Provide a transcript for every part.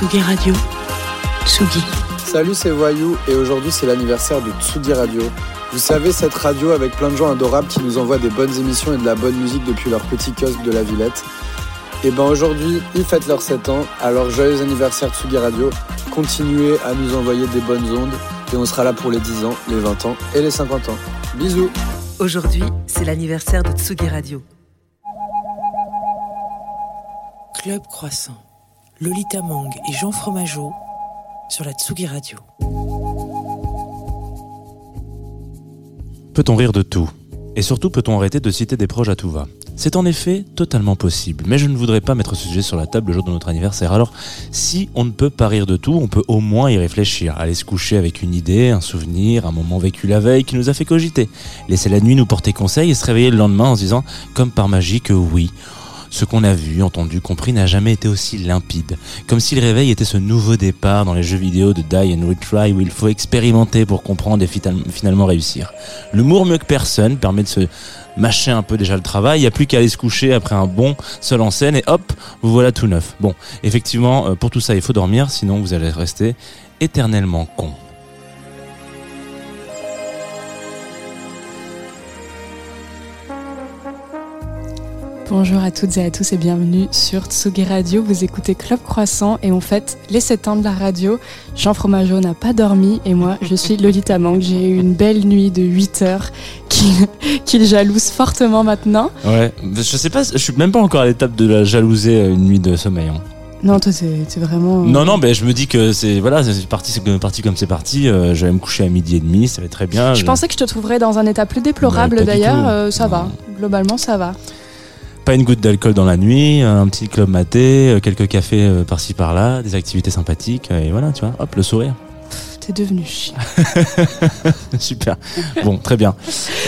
Tsugi Radio. Tsugi. Salut, c'est Voyou et aujourd'hui c'est l'anniversaire de Tsugi Radio. Vous savez, cette radio avec plein de gens adorables qui nous envoient des bonnes émissions et de la bonne musique depuis leur petit kiosque de la Villette. Et ben aujourd'hui, ils fêtent leurs 7 ans, alors joyeux anniversaire Tsugi Radio. Continuez à nous envoyer des bonnes ondes et on sera là pour les 10 ans, les 20 ans et les 50 ans. Bisous Aujourd'hui, c'est l'anniversaire de Tsugi Radio. Club Croissant. Lolita Mang et Jean Fromageau sur la Tsugi Radio. Peut-on rire de tout? Et surtout, peut-on arrêter de citer des proches à tout va? C'est en effet totalement possible, mais je ne voudrais pas mettre ce sujet sur la table le jour de notre anniversaire. Alors, si on ne peut pas rire de tout, on peut au moins y réfléchir, aller se coucher avec une idée, un souvenir, un moment vécu la veille qui nous a fait cogiter, laisser la nuit nous porter conseil et se réveiller le lendemain en se disant, comme par magie, que oui, ce qu'on a vu, entendu, compris n'a jamais été aussi limpide. Comme si le réveil était ce nouveau départ dans les jeux vidéo de Die and Retry où il faut expérimenter pour comprendre et finalement réussir. L'humour mieux que personne permet de se mâcher un peu déjà le travail. Il n'y a plus qu'à aller se coucher après un bon seul en scène et hop, vous voilà tout neuf. Bon, effectivement, euh, pour tout ça, il faut dormir, sinon vous allez rester éternellement con. Bonjour à toutes et à tous et bienvenue sur Tsugi Radio. Vous écoutez Club Croissant et on fête les 7 ans de la radio. Jean Fromageau n'a pas dormi et moi je suis Lolita Mang. J'ai eu une belle nuit de 8 heures qu'il jalouse fortement maintenant. Ouais, je sais pas, je suis même pas encore à l'étape de la jalouser une nuit de sommeil. hein. Non, toi c'est vraiment. Non, non, ben je me dis que c'est voilà, c'est parti, c'est parti comme c'est parti. euh, je vais me coucher à midi et demi, ça va être très bien. Je pensais que je te trouverais dans un état plus déplorable d'ailleurs. euh, ça Non. va. Globalement, ça va. Pas une goutte d'alcool dans la nuit, un petit club maté, euh, quelques cafés euh, par-ci par-là, des activités sympathiques, et voilà, tu vois, hop, le sourire. Devenu chiant. Super. Bon, très bien.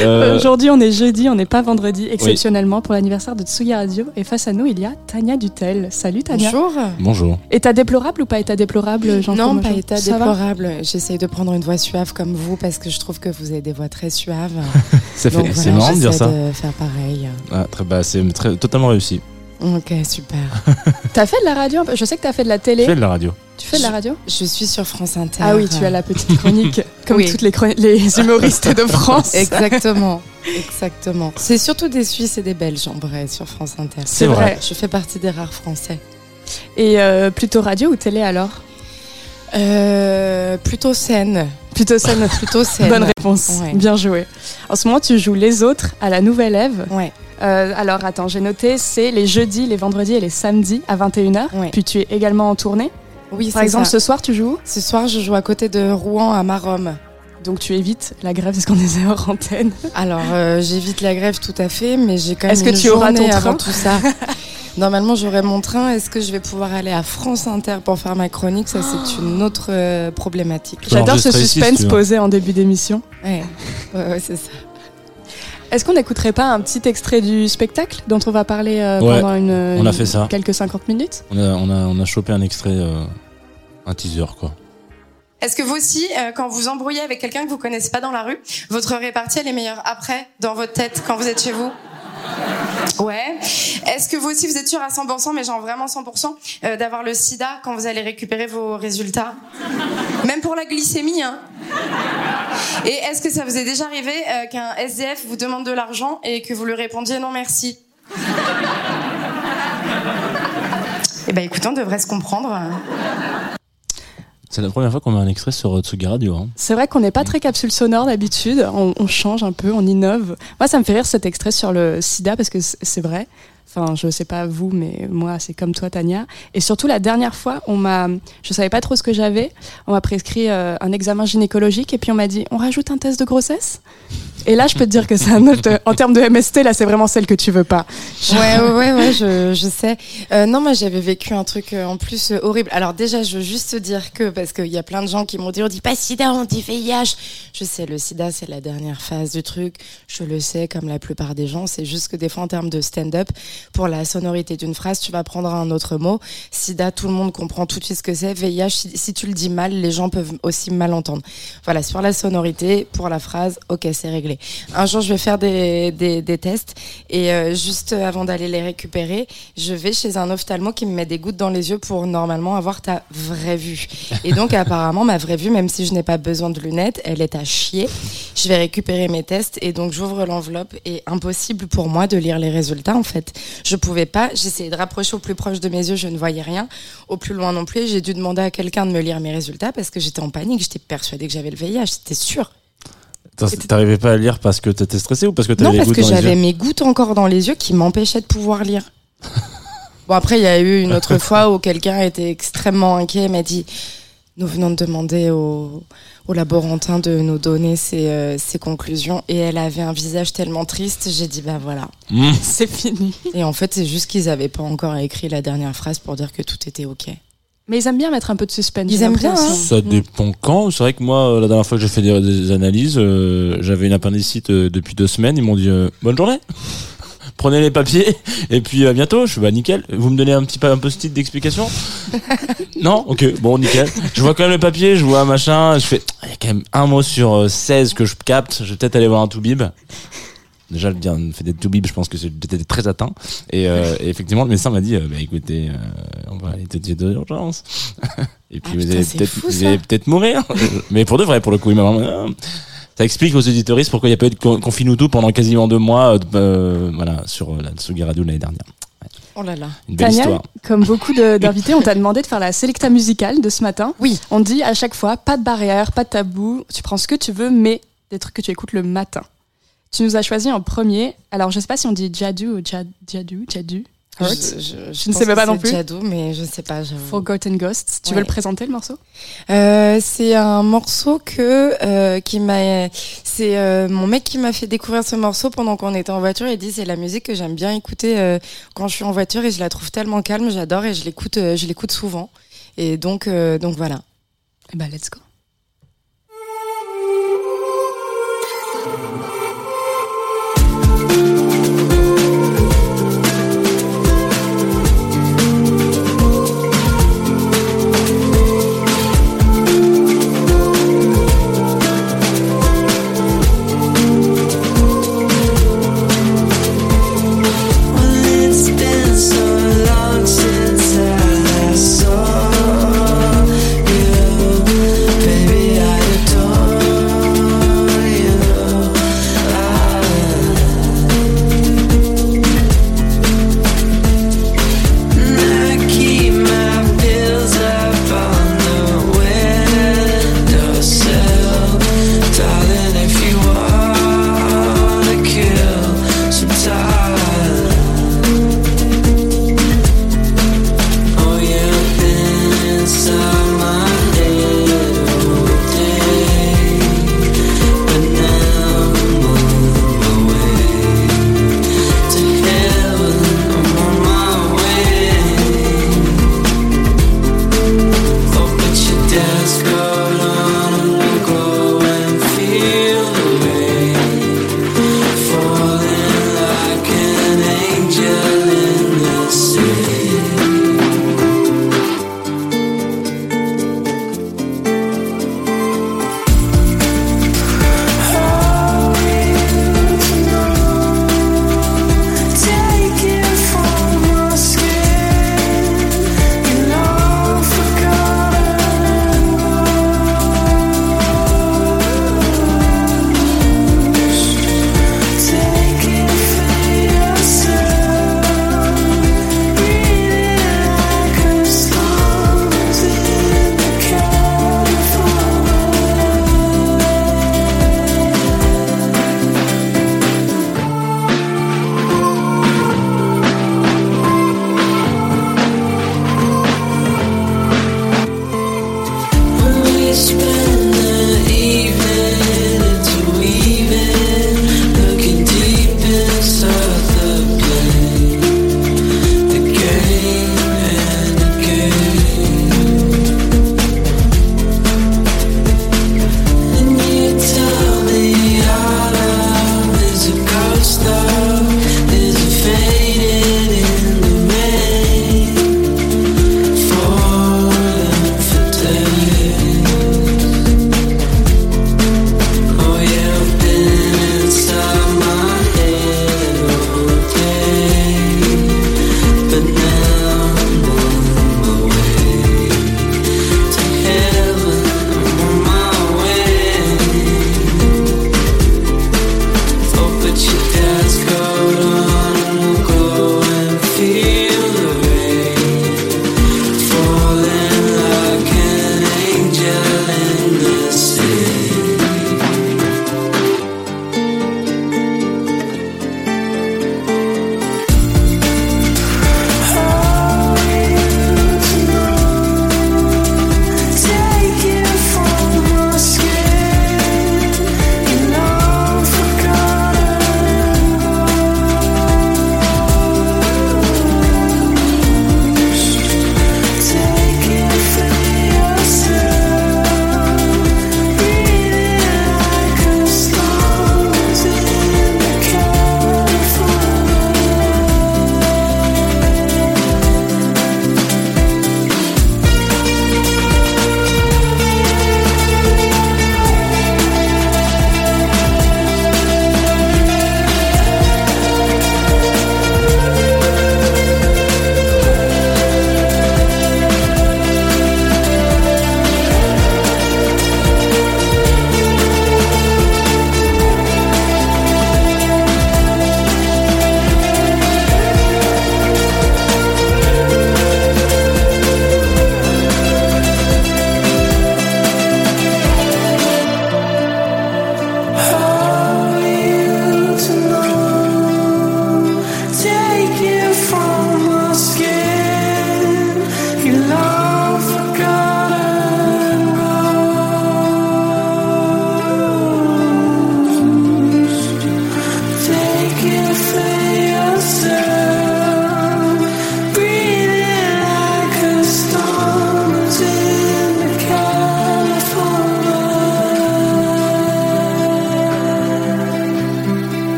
Euh, Aujourd'hui, on est jeudi, on n'est pas vendredi, exceptionnellement pour l'anniversaire de Tsugi Radio. Et face à nous, il y a Tania Dutel. Salut Tania. Bonjour. bonjour. État déplorable ou pas état déplorable, Jean Non, pas état Ça déplorable. J'essaye de prendre une voix suave comme vous parce que je trouve que vous avez des voix très suaves. C'est voilà, marrant de dire ça. de faire pareil. Ah, très, bah, c'est très, totalement réussi. Ok, super. T'as fait de la radio Je sais que t'as fait de la Je télé. fais de la radio. Tu fais de la radio? Je suis sur France Inter. Ah oui, tu as la petite chronique, comme Oui. toutes les humoristes de France. Exactement. Exactement. C'est surtout des Suisses et des Belges en vrai sur France Inter. C'est vrai. Je fais partie des rares Français. Et euh, plutôt radio ou télé alors? Euh, plutôt scène. Plutôt scène. Plutôt scène. Bonne réponse. Ouais. Bien joué. En ce moment, tu joues les autres à la Nouvelle Ève. Ouais. Euh, alors attends, j'ai noté, c'est les jeudis, les vendredis et les samedis à 21h. Ouais. Puis tu es également en tournée. Oui, Par c'est exemple, ça. ce soir, tu joues Ce soir, je joue à côté de Rouen à Marom. Donc tu évites la grève, parce qu'on est hors antenne. Alors, euh, j'évite la grève tout à fait, mais j'ai quand même Est-ce que tu auras ton train? avant tout ça. Normalement, j'aurai mon train. Est-ce que je vais pouvoir aller à France Inter pour faire ma chronique? Ça, c'est une autre euh, problématique. J'adore ce enregistrer ici, si suspense posé en début d'émission. Ouais, ouais, ouais, c'est ça. Est-ce qu'on n'écouterait pas un petit extrait du spectacle dont on va parler euh, Ouais, pendant une, on a une- fait ça. quelques 50 minutes? On a, on a, on a chopé un extrait, euh, un teaser, quoi. Est-ce que vous aussi, euh, quand vous embrouillez avec quelqu'un que vous connaissez pas dans la rue, votre répartie elle est meilleure après, dans votre tête, quand vous êtes chez vous? Ouais. Est-ce que vous aussi vous êtes sûr à 100%, mais genre vraiment 100%, euh, d'avoir le sida quand vous allez récupérer vos résultats? Même pour la glycémie, hein Et est-ce que ça vous est déjà arrivé euh, qu'un SDF vous demande de l'argent et que vous lui répondiez non merci? Eh ben écoutez, on devrait se comprendre. C'est la première fois qu'on met un extrait sur euh, Tsugi Radio. Hein. C'est vrai qu'on n'est pas très capsule sonore d'habitude, on, on change un peu, on innove. Moi, ça me fait rire cet extrait sur le sida parce que c'est vrai. Enfin, je sais pas vous, mais moi, c'est comme toi, Tania. Et surtout, la dernière fois, on m'a, je savais pas trop ce que j'avais. On m'a prescrit euh, un examen gynécologique et puis on m'a dit, on rajoute un test de grossesse. Et là, je peux te dire que c'est un autre, en termes de MST, là, c'est vraiment celle que tu veux pas. Ouais, ouais, ouais, ouais, je, sais. Euh, non, moi, j'avais vécu un truc euh, en plus horrible. Alors déjà, je veux juste dire que, parce qu'il y a plein de gens qui m'ont dit, on dit pas sida, on dit VIH. Je sais, le sida, c'est la dernière phase du truc. Je le sais, comme la plupart des gens. C'est juste que des fois, en termes de stand-up, pour la sonorité d'une phrase, tu vas prendre un autre mot. SIDA, tout le monde comprend tout de suite ce que c'est. VIH, si, tu le dis mal, les gens peuvent aussi mal entendre. Voilà, sur la sonorité, pour la phrase, ok, c'est réglé. Un jour, je vais faire des, des, des tests et euh, juste avant d'aller les récupérer, je vais chez un ophtalmo qui me met des gouttes dans les yeux pour normalement avoir ta vraie vue. Et donc, apparemment, ma vraie vue, même si je n'ai pas besoin de lunettes, elle est à chier. Je vais récupérer mes tests et donc j'ouvre l'enveloppe et impossible pour moi de lire les résultats en fait. Je pouvais pas, j'essayais de rapprocher au plus proche de mes yeux, je ne voyais rien. Au plus loin non plus, j'ai dû demander à quelqu'un de me lire mes résultats parce que j'étais en panique, j'étais persuadée que j'avais le VIH, c'était sûr. Attends, T'arrivais pas à lire parce que t'étais stressé ou parce que t'avais Non, les parce que j'avais mes gouttes encore dans les yeux qui m'empêchaient de pouvoir lire. bon, après, il y a eu une autre fois où quelqu'un était extrêmement inquiet et m'a dit Nous venons de demander au, au laborantin de nous donner ses, euh, ses conclusions. Et elle avait un visage tellement triste, j'ai dit Bah voilà. Mmh. C'est fini. Et en fait, c'est juste qu'ils avaient pas encore écrit la dernière phrase pour dire que tout était OK. Mais ils aiment bien mettre un peu de suspense. Ils aiment bien, l'impression. Ça dépend quand. C'est vrai que moi, la dernière fois que j'ai fait des, des analyses, euh, j'avais une appendicite euh, depuis deux semaines. Ils m'ont dit euh, bonne journée. Prenez les papiers et puis à bientôt. Je suis bah nickel. Vous me donnez un petit peu un post-it d'explication? Non, ok, bon nickel. Je vois quand même le papier, je vois un machin. Je fais il y a quand même un mot sur euh, 16 que je capte. Je vais peut-être aller voir un toubib. Déjà, le bien fait des toubibs, je pense que j'étais très atteint. Et, euh, et effectivement, le médecin m'a dit, euh, bah, écoutez, euh, on va aller te dire de l'urgence. et puis Ah, vous putain, allez peut-être, fou, vous ça. allez peut-être mourir. Mais pour de vrai, pour le coup, il m'a vraiment. Ça explique aux auditoristes pourquoi il n'y a pas eu de con- confinement tout pendant quasiment deux mois, euh, euh, voilà, sur euh, la Tsugi Radio l'année dernière. Oh là là. Une belle Tania, histoire. comme beaucoup d'invités, on t'a demandé de faire la sélecta musicale de ce matin. Oui. On dit à chaque fois, pas de barrière, pas de tabou, tu prends ce que tu veux, mais des trucs que tu écoutes le matin. Tu nous as choisi en premier, alors je sais pas si on dit Jadu ou Jad- Jadu, Jadu, Hurt, Je, je- je ne sais pas que non plus. Jadou, mais je sais pas. Forgotten Ghosts. Tu Ouais. veux le présenter le morceau? Euh, c'est un morceau que euh, qui m'a c'est euh, mon mec qui m'a fait découvrir ce morceau pendant qu'on était en voiture il dit c'est la musique que j'aime bien écouter euh, quand je suis en voiture et je la trouve tellement calme j'adore et je l'écoute euh, je l'écoute souvent et donc euh, donc voilà Eh ben, let's go.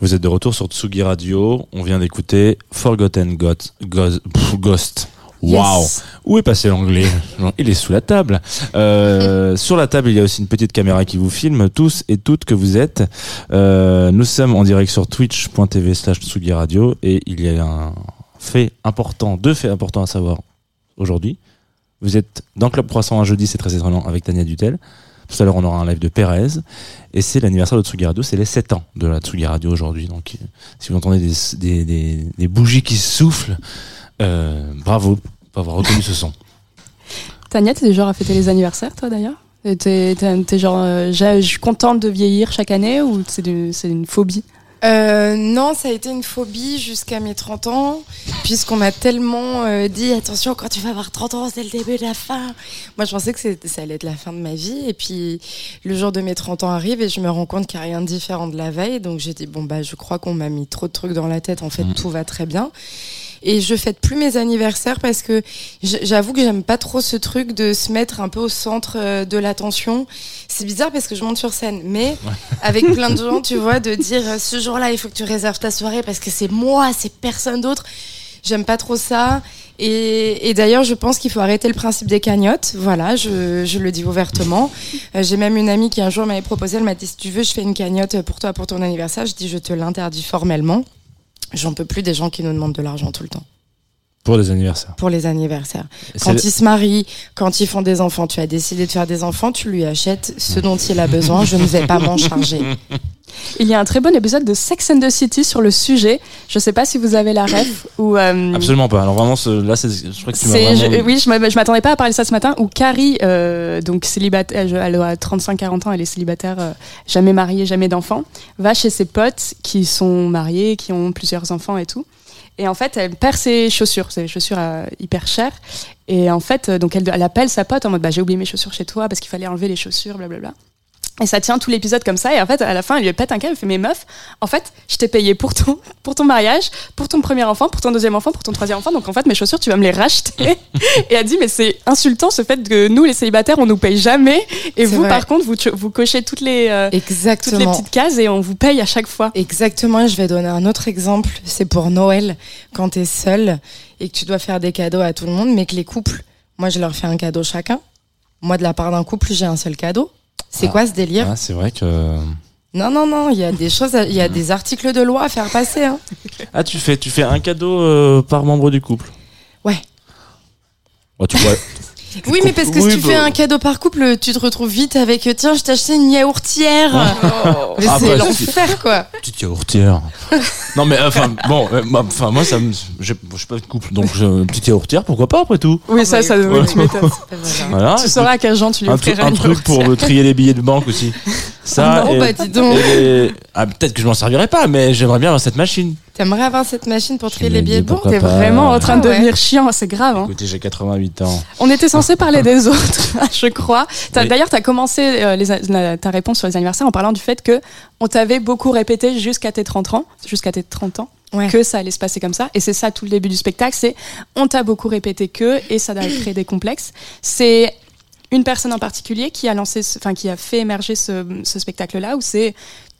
Vous êtes de retour sur Tsugi Radio. On vient d'écouter Forgotten Got, Ghost. Waouh Yes. Où est passé l'anglais Il est sous la table. Euh, sur la table, il y a aussi une petite caméra qui vous filme, tous et toutes que vous êtes. Euh, nous sommes en direct sur twitch.tv slash Tsugi Radio et il y a un fait important, deux faits importants à savoir aujourd'hui. Vous êtes dans Club Croissant un jeudi, c'est très étonnant, avec Tania Dutel. Tout à l'heure, on aura un live de Pérez. Et c'est l'anniversaire de Tsugi Radio, c'est les 7 ans de la Tsugi Radio aujourd'hui. Donc, euh, si vous entendez des, des, des bougies qui soufflent, euh, bravo pour avoir reconnu ce son. Tania, t'es du genre à fêter les anniversaires, toi d'ailleurs? T'es genre, euh, je suis contente de vieillir chaque année ou c'est une phobie? Euh, non, ça a été une phobie jusqu'à mes 30 ans, puisqu'on m'a tellement euh, dit attention, quand tu vas avoir 30 ans, c'est le début de la fin. Moi, je pensais que ça allait être la fin de ma vie, et puis le jour de mes 30 ans arrive et je me rends compte qu'il n'y a rien de différent de la veille, donc j'ai dit bon bah je crois qu'on m'a mis trop de trucs dans la tête. En fait, Mhm. tout va très bien. Et je fête plus mes anniversaires parce que j'avoue que j'aime pas trop ce truc de se mettre un peu au centre euh, de l'attention. C'est bizarre parce que je monte sur scène, mais avec plein de gens, tu vois, de dire euh, ce jour-là, il faut que tu réserves ta soirée parce que c'est moi, c'est personne d'autre. J'aime pas trop ça. Et, et d'ailleurs, je pense qu'il faut arrêter le principe des cagnottes. Voilà, je, je le dis ouvertement. Euh, J'ai même une amie qui un jour m'avait proposé, elle m'a dit si tu veux, je fais une cagnotte pour toi pour ton anniversaire. Je dis je te l'interdis formellement. J'en peux plus des gens qui nous demandent de l'argent tout le temps Pour les anniversaires. pour les anniversaires. Quand le- ils se marient, quand ils font des enfants, tu as décidé de faire des enfants, tu lui achètes ce dont il a besoin. Je ne vais pas m'en charger. Il y a un très bon épisode de Sex and the City sur le sujet. Je sais pas si vous avez la ref ou. euh, Absolument pas. Alors vraiment, ce- là, c'est- je crois que tu vraiment... je- oui, je je m'attendais pas à parler de ça ce matin. Où Carrie, euh, donc célibataire, elle, elle a 35-40 ans, elle est célibataire, euh, jamais mariée, jamais d'enfant, va chez ses potes qui sont mariés, qui ont plusieurs enfants et tout. Et en fait, elle perd ses chaussures. Des chaussures euh, hyper chères. Et en fait, euh, donc elle, elle appelle sa pote en mode bah, j'ai oublié mes chaussures chez toi parce qu'il fallait enlever les chaussures, blablabla. Et ça tient tout l'épisode comme ça. Et en fait, à la fin, elle lui pète un câble. Elle fait Mais meuf, en fait, je t'ai payé pour ton, pour ton mariage, pour ton premier enfant, pour ton deuxième enfant, pour ton troisième enfant. Donc en fait, mes chaussures, tu vas me les racheter. et elle dit Mais c'est insultant ce fait que nous, les célibataires, on nous paye jamais. Et vous, vrai. par contre, vous, vous cochez toutes les, euh, toutes les petites cases et on vous paye à chaque fois. Exactement, je vais donner un autre exemple. C'est pour Noël, quand tu es seul et que tu dois faire des cadeaux à tout le monde, mais que les couples, moi je leur fais un cadeau chacun. Moi, de la part d'un couple, j'ai un seul cadeau. C'est Ah. quoi ce délire Ah, c'est vrai que... Non, non, non, il y a des choses, à- il y a des articles de loi à faire passer. Hein. Ah, tu fais, tu fais un cadeau euh, par membre du couple? Ouais. Ouais, tu vois... Oui, mais parce que Oui, si tu bah- fais un cadeau par couple, tu te retrouves vite avec euh, tiens, je t'ai acheté une yaourtière. Mais Ah, c'est bah, l'enfer, quoi. Petite yaourtière. non, mais enfin, bon, euh, moi, enfin, moi, ça me. Je suis pas de couple, donc je- petite yaourtière, pourquoi pas après tout? Oui, ça, ça, bah, oui, tu m'étonnes. Voilà. Tu sauras à quel genre tu lui un, offrirais truc pour euh, trier les billets de banque aussi. Ça, non, et- bah dis donc. et ah, peut-être que je m'en servirai pas, mais j'aimerais bien avoir cette machine. T'aimerais avoir cette machine pour trier les billets de T'es vraiment en train de Ah ouais. devenir chiant, c'est grave. Hein. Écoutez, j'ai 88 ans. On était censé parler des autres, je crois. T'as- Oui. D'ailleurs, tu as commencé euh, les a- la- ta réponse sur les anniversaires en parlant du fait que on t'avait beaucoup répété jusqu'à tes 30 ans, jusqu'à tes 30 ans, Ouais. que ça allait se passer comme ça. Et c'est ça tout le début du spectacle, c'est on t'a beaucoup répété que, et ça a créé des complexes. C'est une personne en particulier qui a lancé, ce- enfin qui a fait émerger ce, ce spectacle-là, ou c'est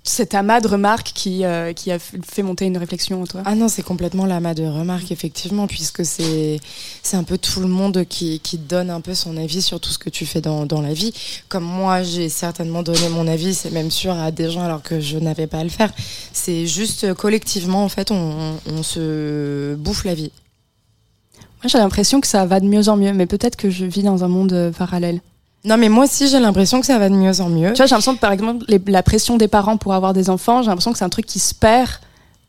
cet amas de remarques qui, euh, qui a fait monter une réflexion en toi? Ah non, c'est complètement l'amas de remarques, effectivement, puisque c'est c'est un peu tout le monde qui, qui donne un peu son avis sur tout ce que tu fais dans, dans la vie. Comme moi, j'ai certainement donné mon avis, c'est même sûr, à des gens alors que je n'avais pas à le faire. C'est juste euh, collectivement, en fait, on, on se bouffe la vie. Moi, j'ai l'impression que ça va de mieux en mieux, mais peut-être que je vis dans un monde euh, parallèle. Non, mais moi aussi, j'ai l'impression que ça va de mieux en mieux. Tu vois, j'ai l'impression que par exemple, les- la pression des parents pour avoir des enfants, j'ai l'impression que c'est un truc qui se perd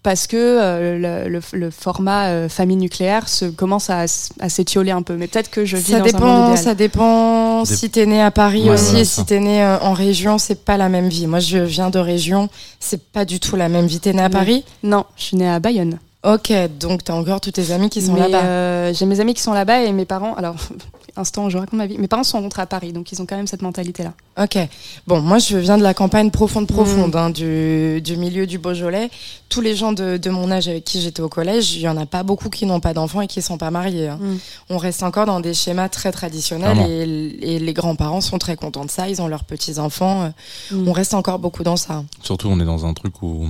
parce que euh, le, le- le format euh, famille nucléaire se commence à, s'étioler un peu. Mais peut-être que je vis Ça dans un monde dépend, idéal. ça dépend Dép- si t'es né à Paris Ouais, aussi et ça. si t'es né euh, en région, c'est pas la même vie. Moi, je viens de région, c'est pas du tout la même vie. T'es né à Oui. Paris? Non, je suis née à Bayonne. Ok, donc t'as encore tous tes amis qui sont là-bas. euh, j'ai mes amis qui sont là-bas et mes parents. Alors, instant, je raconte ma vie. Mes parents sont rentrés à Paris, donc ils ont quand même cette mentalité-là. Ok. Bon, moi, je viens de la campagne profonde, Mm. profonde, hein, du, du milieu du Beaujolais. Tous les gens de, de mon âge avec qui j'étais au collège, il y en a pas beaucoup qui n'ont pas d'enfants et qui sont pas mariés. hein. Mm. On reste encore dans des schémas très traditionnels et les grands-parents sont très contents de ça. Ils ont leurs petits-enfants. euh, Mm. On reste encore beaucoup dans ça. Surtout, on est dans un truc où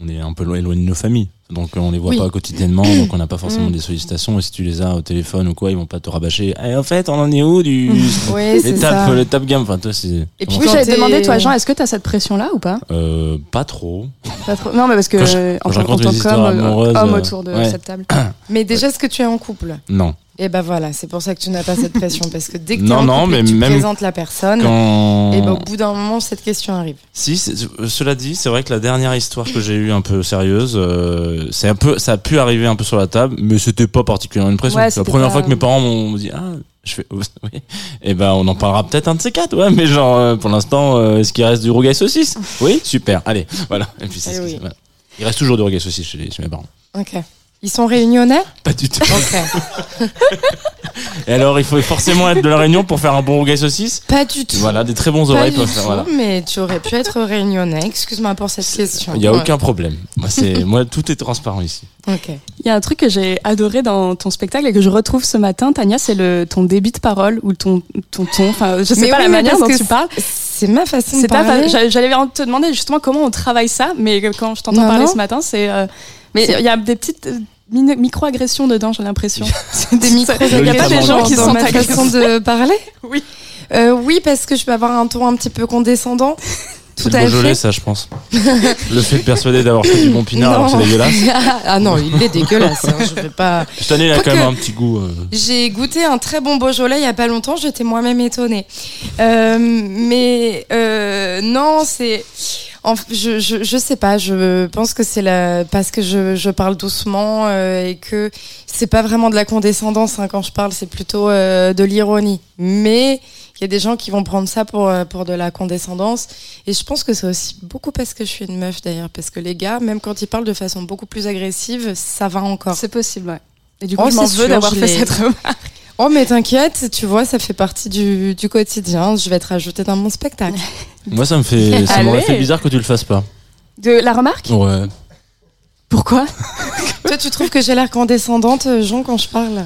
on est un peu lo- éloigné de nos familles. Donc euh, on les voit Oui. pas quotidiennement, donc on n'a pas forcément Mm. des sollicitations. Et si tu les as au téléphone ou quoi, ils vont pas te rabâcher. Eh, en fait, on en est où du Oui, Enfin, toi, c'est Et puis Oui, quand j'avais t'es- demandé, toi, Jean, est-ce que tu as cette pression-là ou pas? Euh, pas trop. Pas trop. Non, mais parce que Quand je- quand en je tant en qu'homme euh, homme euh, autour de ouais. cette table. Mais déjà, est-ce que tu es en couple? Non. Et ben voilà, c'est pour ça que tu n'as pas cette pression. Parce que dès que tu Non, en non, couple et mais tu même présentes la personne, Quand et ben au bout d'un moment, cette question arrive. Si, euh, cela dit, c'est vrai que la dernière histoire que j'ai eue un peu sérieuse, euh, c'est un peu, ça a pu arriver un peu sur la table, mais c'était pas particulièrement une pression. Ouais, c'est la première pas- fois que mes parents m'ont dit, ah, je fais, oui. Et ben, on en parlera peut-être un de ces quatre, ouais, mais genre, euh, pour l'instant, euh, est-ce qu'il reste du rougail saucisse? Oui, super, allez, voilà. Et puis Eh oui. voilà. Il reste toujours du rougail saucisse chez, les- chez mes parents. Ok. Ils sont réunionnais? Pas du tout. Ok. Et alors, il faut forcément être de la Réunion pour faire un bon rougail saucisse? Pas du tout. Voilà, des très bons Pas oreilles du peuvent faire, tout, voilà. mais tu aurais pu être réunionnais. Excuse-moi pour cette question. Il n'y a Ouais. aucun problème. Moi, c'est, moi, tout est transparent ici. Ok. Il y a un truc que j'ai adoré dans ton spectacle et que je retrouve ce matin, Tania, c'est le ton débit de parole ou ton ton ton. Enfin, je sais Mais pas oui, la manière dont tu parles. C'est ma façon de C'est ta parler. fa- j'allais- J'allais te demander justement comment on travaille ça, mais quand je t'entends parler non. ce matin, c'est. euh, mais il y a des petites micro-agressions dedans, j'ai l'impression. des micros Il y a pas des gens qui sont ma façon de parler Oui. Euh, oui, parce que je peux avoir un ton un petit peu condescendant. Tout C'est à le Beaujolais, fait. ça, je pense. le fait de persuader d'avoir fait du bon pinard alors que c'est dégueulasse. ah non, il est dégueulasse. hein, je vais pas. Cette année, il a quand même un petit goût. euh, J'ai goûté un très bon Beaujolais il y a pas longtemps. J'étais moi-même étonnée. Euh, mais euh, non, c'est. En- je, je, je sais pas, je pense que c'est la, parce que je, je parle doucement euh, et que c'est pas vraiment de la condescendance hein, quand je parle, c'est plutôt euh, de l'ironie. Mais il y a des gens qui vont prendre ça pour, euh, pour de la condescendance. Et je pense que c'est aussi beaucoup parce que je suis une meuf d'ailleurs. Parce que les gars, même quand ils parlent de façon beaucoup plus agressive, ça va encore. C'est possible, ouais. Et du coup, Oh, je m'en veux d'avoir fait cette remarque. Oh mais t'inquiète, tu vois, ça fait partie du, du quotidien. Je vais te rajouter dans mon spectacle. Moi, ça me fait, ça m'aurait fait bizarre que tu le fasses pas. De la remarque? Ouais. Pourquoi? Toi, tu trouves que j'ai l'air condescendante, Jean, quand je parle?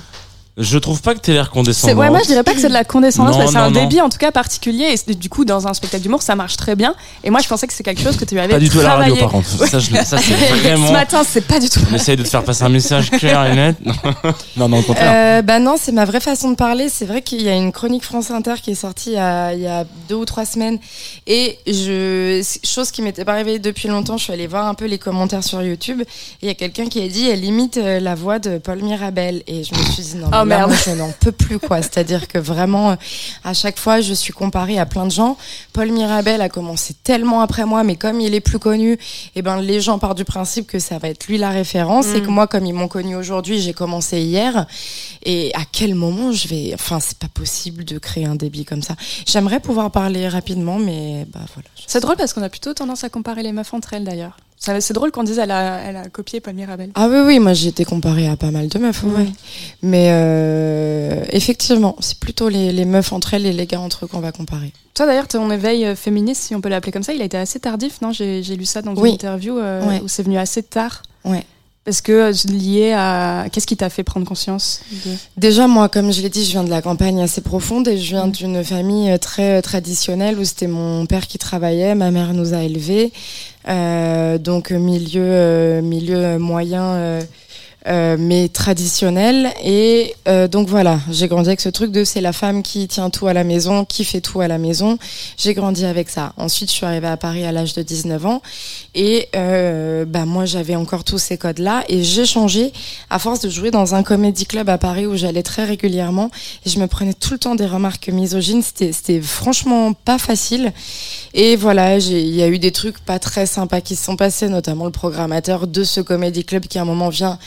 Je trouve pas que t'aies l'air C'est- condescendant. ouais, moi je dirais pas que c'est de la condescendance, c'est un non. débit en tout cas particulier. Et du coup, dans un spectacle d'humour, ça marche très bien. Et moi, je pensais que c'est quelque chose que tu avais Pas du tout à la radio, par contre. Ça, je ça, c'est Ce vraiment. matin, c'est pas du tout. On essaye de te faire passer un message clair et net. non, non, au contraire. euh, Bah non, c'est ma vraie façon de parler. C'est vrai qu'il y a une chronique France Inter qui est sortie il y a, il y a deux ou trois semaines. Et je, chose qui m'était pas arrivée depuis longtemps, je suis allée voir un peu les commentaires sur YouTube. Et il y a quelqu'un qui a dit, elle imite euh, la voix de Paul Mirabel. Et je me suis dit, non, Oh, là, merde. moi, je n'en peux plus, quoi. C'est-à-dire que vraiment, euh, à chaque fois, je suis comparée à plein de gens. Paul Mirabel a commencé tellement après moi, mais comme il est plus connu, et ben, les gens partent du principe que ça va être lui la référence. Et que moi, comme ils m'ont connu aujourd'hui, j'ai commencé hier. Et à quel moment je vais, enfin, c'est pas possible de créer un débit comme ça. J'aimerais pouvoir parler rapidement, mais bah voilà. C'est drôle parce qu'on a plutôt tendance à comparer les meufs entre elles d'ailleurs. C'est drôle qu'on dise elle a, elle a copié Paul Mirabel. Ah oui, oui, moi j'ai été comparée à pas mal de meufs, ouais. Ouais. Mais euh, effectivement, c'est plutôt les, les meufs entre elles et les gars entre eux qu'on va comparer. Toi d'ailleurs, ton éveil euh, féministe, si on peut l'appeler comme ça, il a été assez tardif, non? J'ai lu ça dans une Oui. interview euh, Ouais. où c'est venu assez tard. Ouais. Parce que euh, lié à. Qu'est-ce qui t'a fait prendre conscience de... Déjà, moi, comme je l'ai dit, je viens de la campagne assez profonde et je viens d'une famille euh, très euh, traditionnelle où c'était mon père qui travaillait, ma mère nous a élevés. Euh, donc, milieu, euh, milieu moyen, euh, euh, mais traditionnel. Et euh, donc, voilà, j'ai grandi avec ce truc de c'est la femme qui tient tout à la maison, qui fait tout à la maison. J'ai grandi avec ça. Ensuite, je suis arrivée à Paris à l'âge de 19 ans. Et euh, bah, moi, j'avais encore tous ces codes-là. Et j'ai changé à force de jouer dans un comédie club à Paris où j'allais très régulièrement. Et je me prenais tout le temps des remarques misogynes. C'était, c'était franchement pas facile. Et voilà, il y a eu des trucs pas très sympas qui se sont passés, notamment le programmateur de ce comédie club qui à un moment vient.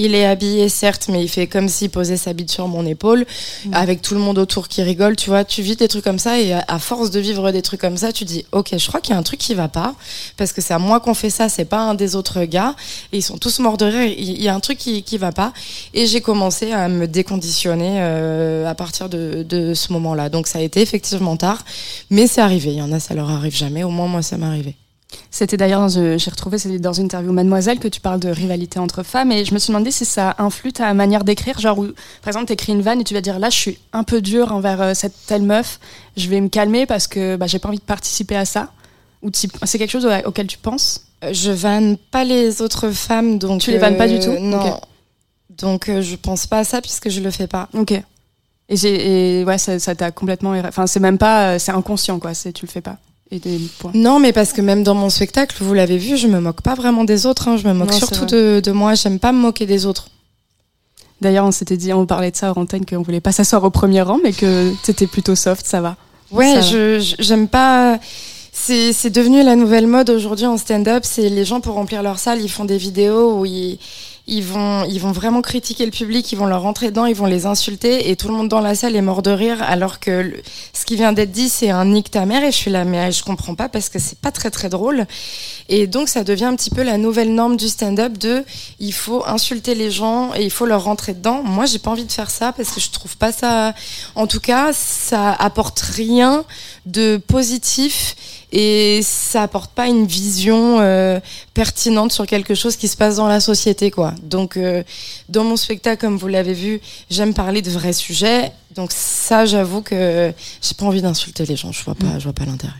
Il est habillé, certes, mais il fait comme s'il posait sa bite sur mon épaule, avec tout le monde autour qui rigole, tu vois. Tu vis des trucs comme ça et à, force de vivre des trucs comme ça, tu dis, ok, je crois qu'il y a un truc qui va pas, parce que c'est à moi qu'on fait ça, c'est pas un des autres gars, et ils sont tous morts de rire, il il y a un truc qui, qui va pas. Et j'ai commencé à me déconditionner euh, à partir de, de ce moment-là. Donc ça a été effectivement tard, mais c'est arrivé. Il y en a, ça leur arrive jamais, au moins moi, ça m'est arrivé. C'était d'ailleurs, dans une- j'ai retrouvé dans une interview Mademoiselle que tu parles de rivalité entre femmes et je me suis demandé si ça influe ta manière d'écrire, genre où, par exemple, t'écris une vanne et tu vas dire là, je suis un peu dur envers euh, cette telle meuf, je vais me calmer parce que bah, j'ai pas envie de participer à ça. Ou c'est quelque chose au- auquel tu penses? Euh, Je vanne pas les autres femmes, donc. Tu les vannes pas du tout? Non. Donc euh, je pense pas à ça puisque je le fais pas. Ok. Et, et ouais, ça, t'a complètement. Enfin, c'est même pas. euh, C'est inconscient, quoi. C'est, tu le fais pas. Et des points. Non, mais parce que même dans mon spectacle, vous l'avez vu, je me moque pas vraiment des autres. hein. Je me moque Non, surtout de, de moi. J'aime pas me moquer des autres. D'ailleurs, on s'était dit, on parlait de ça à Rantaine, qu'on voulait pas s'asseoir au premier rang, mais que t'étais plutôt soft, ça va. Ouais, je j'aime pas. C'est c'est devenu la nouvelle mode aujourd'hui en stand-up. C'est les gens pour remplir leur salle, ils font des vidéos où ils ils vont vraiment critiquer le public, ils vont leur rentrer dedans, ils vont les insulter et tout le monde dans la salle est mort de rire alors que ce qui vient d'être dit c'est un nique ta mère et je suis là mais je comprends pas parce que c'est pas très très drôle et donc ça devient un petit peu la nouvelle norme du stand-up de il faut insulter les gens et il faut leur rentrer dedans. Moi j'ai pas envie de faire ça parce que je trouve pas ça en tout cas, ça apporte rien de positif et ça apporte pas une vision euh, pertinente sur quelque chose qui se passe dans la société, quoi. Donc, euh, dans mon spectacle, comme vous l'avez vu, j'aime parler de vrais sujets. Donc ça, j'avoue que j'ai pas envie d'insulter les gens. Je vois pas, je vois pas l'intérêt.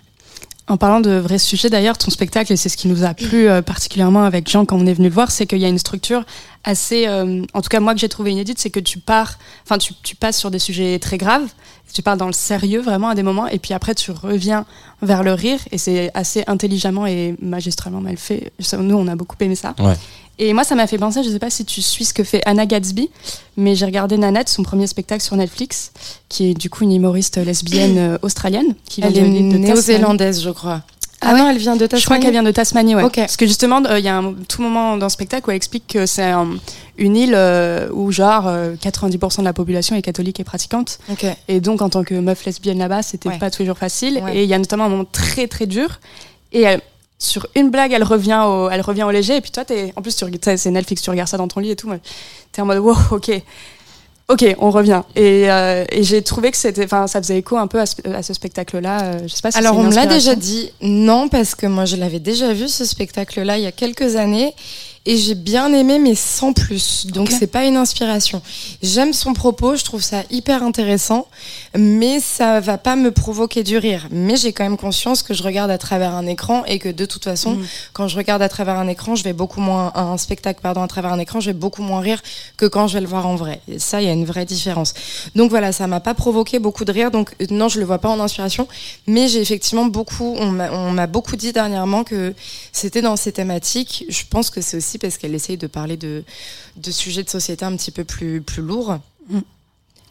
En parlant de vrais sujets, d'ailleurs, ton spectacle, et c'est ce qui nous a plu euh, particulièrement avec Jean quand on est venu le voir, c'est qu'il y a une structure assez, euh, en tout cas moi que j'ai trouvé inédite, c'est que tu pars, enfin tu, tu passes sur des sujets très graves, tu pars dans le sérieux vraiment à des moments, et puis après tu reviens vers le rire, et c'est assez intelligemment et magistralement mal fait. Nous, on a beaucoup aimé ça. Ouais. Et moi, ça m'a fait penser, je sais pas si tu suis ce que fait Anna Gatsby, mais j'ai regardé Nanette, son premier spectacle sur Netflix, qui est du coup une humoriste lesbienne euh, australienne, qui vient Elle de est néo-zélandaise, je crois. Ah Ah, ouais non, elle vient de Tasmanie. Je crois qu'elle vient de Tasmanie, ouais. Ok. Parce que justement, euh, il y a un tout moment dans le spectacle où elle explique que c'est un- une île euh, où genre euh, 90% de la population est catholique et pratiquante. Ok. Et donc, en tant que meuf lesbienne là-bas, c'était Ouais. pas toujours facile. Ouais. Et il y a notamment un moment très très dur. Et elle- sur une blague, elle revient au, elle revient au léger. Et puis toi, t'es, en plus, c'est Netflix, tu regardes ça dans ton lit et tout. T'es en mode, wow, ok. Ok, on revient. Et, euh, et j'ai trouvé que c'était, enfin, ça faisait écho un peu à ce, spectacle-là. Euh, Je sais pas si Alors on me l'a déjà dit, non parce que moi je l'avais déjà vu ce spectacle-là il y a quelques années et j'ai bien aimé mais sans plus. Donc Ok. c'est pas une inspiration. J'aime son propos, je trouve ça hyper intéressant, mais ça va pas me provoquer du rire. Mais j'ai quand même conscience que je regarde à travers un écran et que de toute façon, Mhm. quand je regarde à travers un écran, je vais beaucoup moins un spectacle pardon à travers un écran, je vais beaucoup moins rire que quand je vais le voir en vrai. Et ça, il y a une vraie différence. Donc voilà, ça m'a pas provoqué beaucoup de rire. Donc euh, non, je le vois pas en inspiration, mais j'ai effectivement beaucoup. On m'a beaucoup dit dernièrement que c'était dans ces thématiques. Je pense que c'est aussi parce qu'elle essaye de parler de de sujets de société un petit peu plus plus lourds. Mm.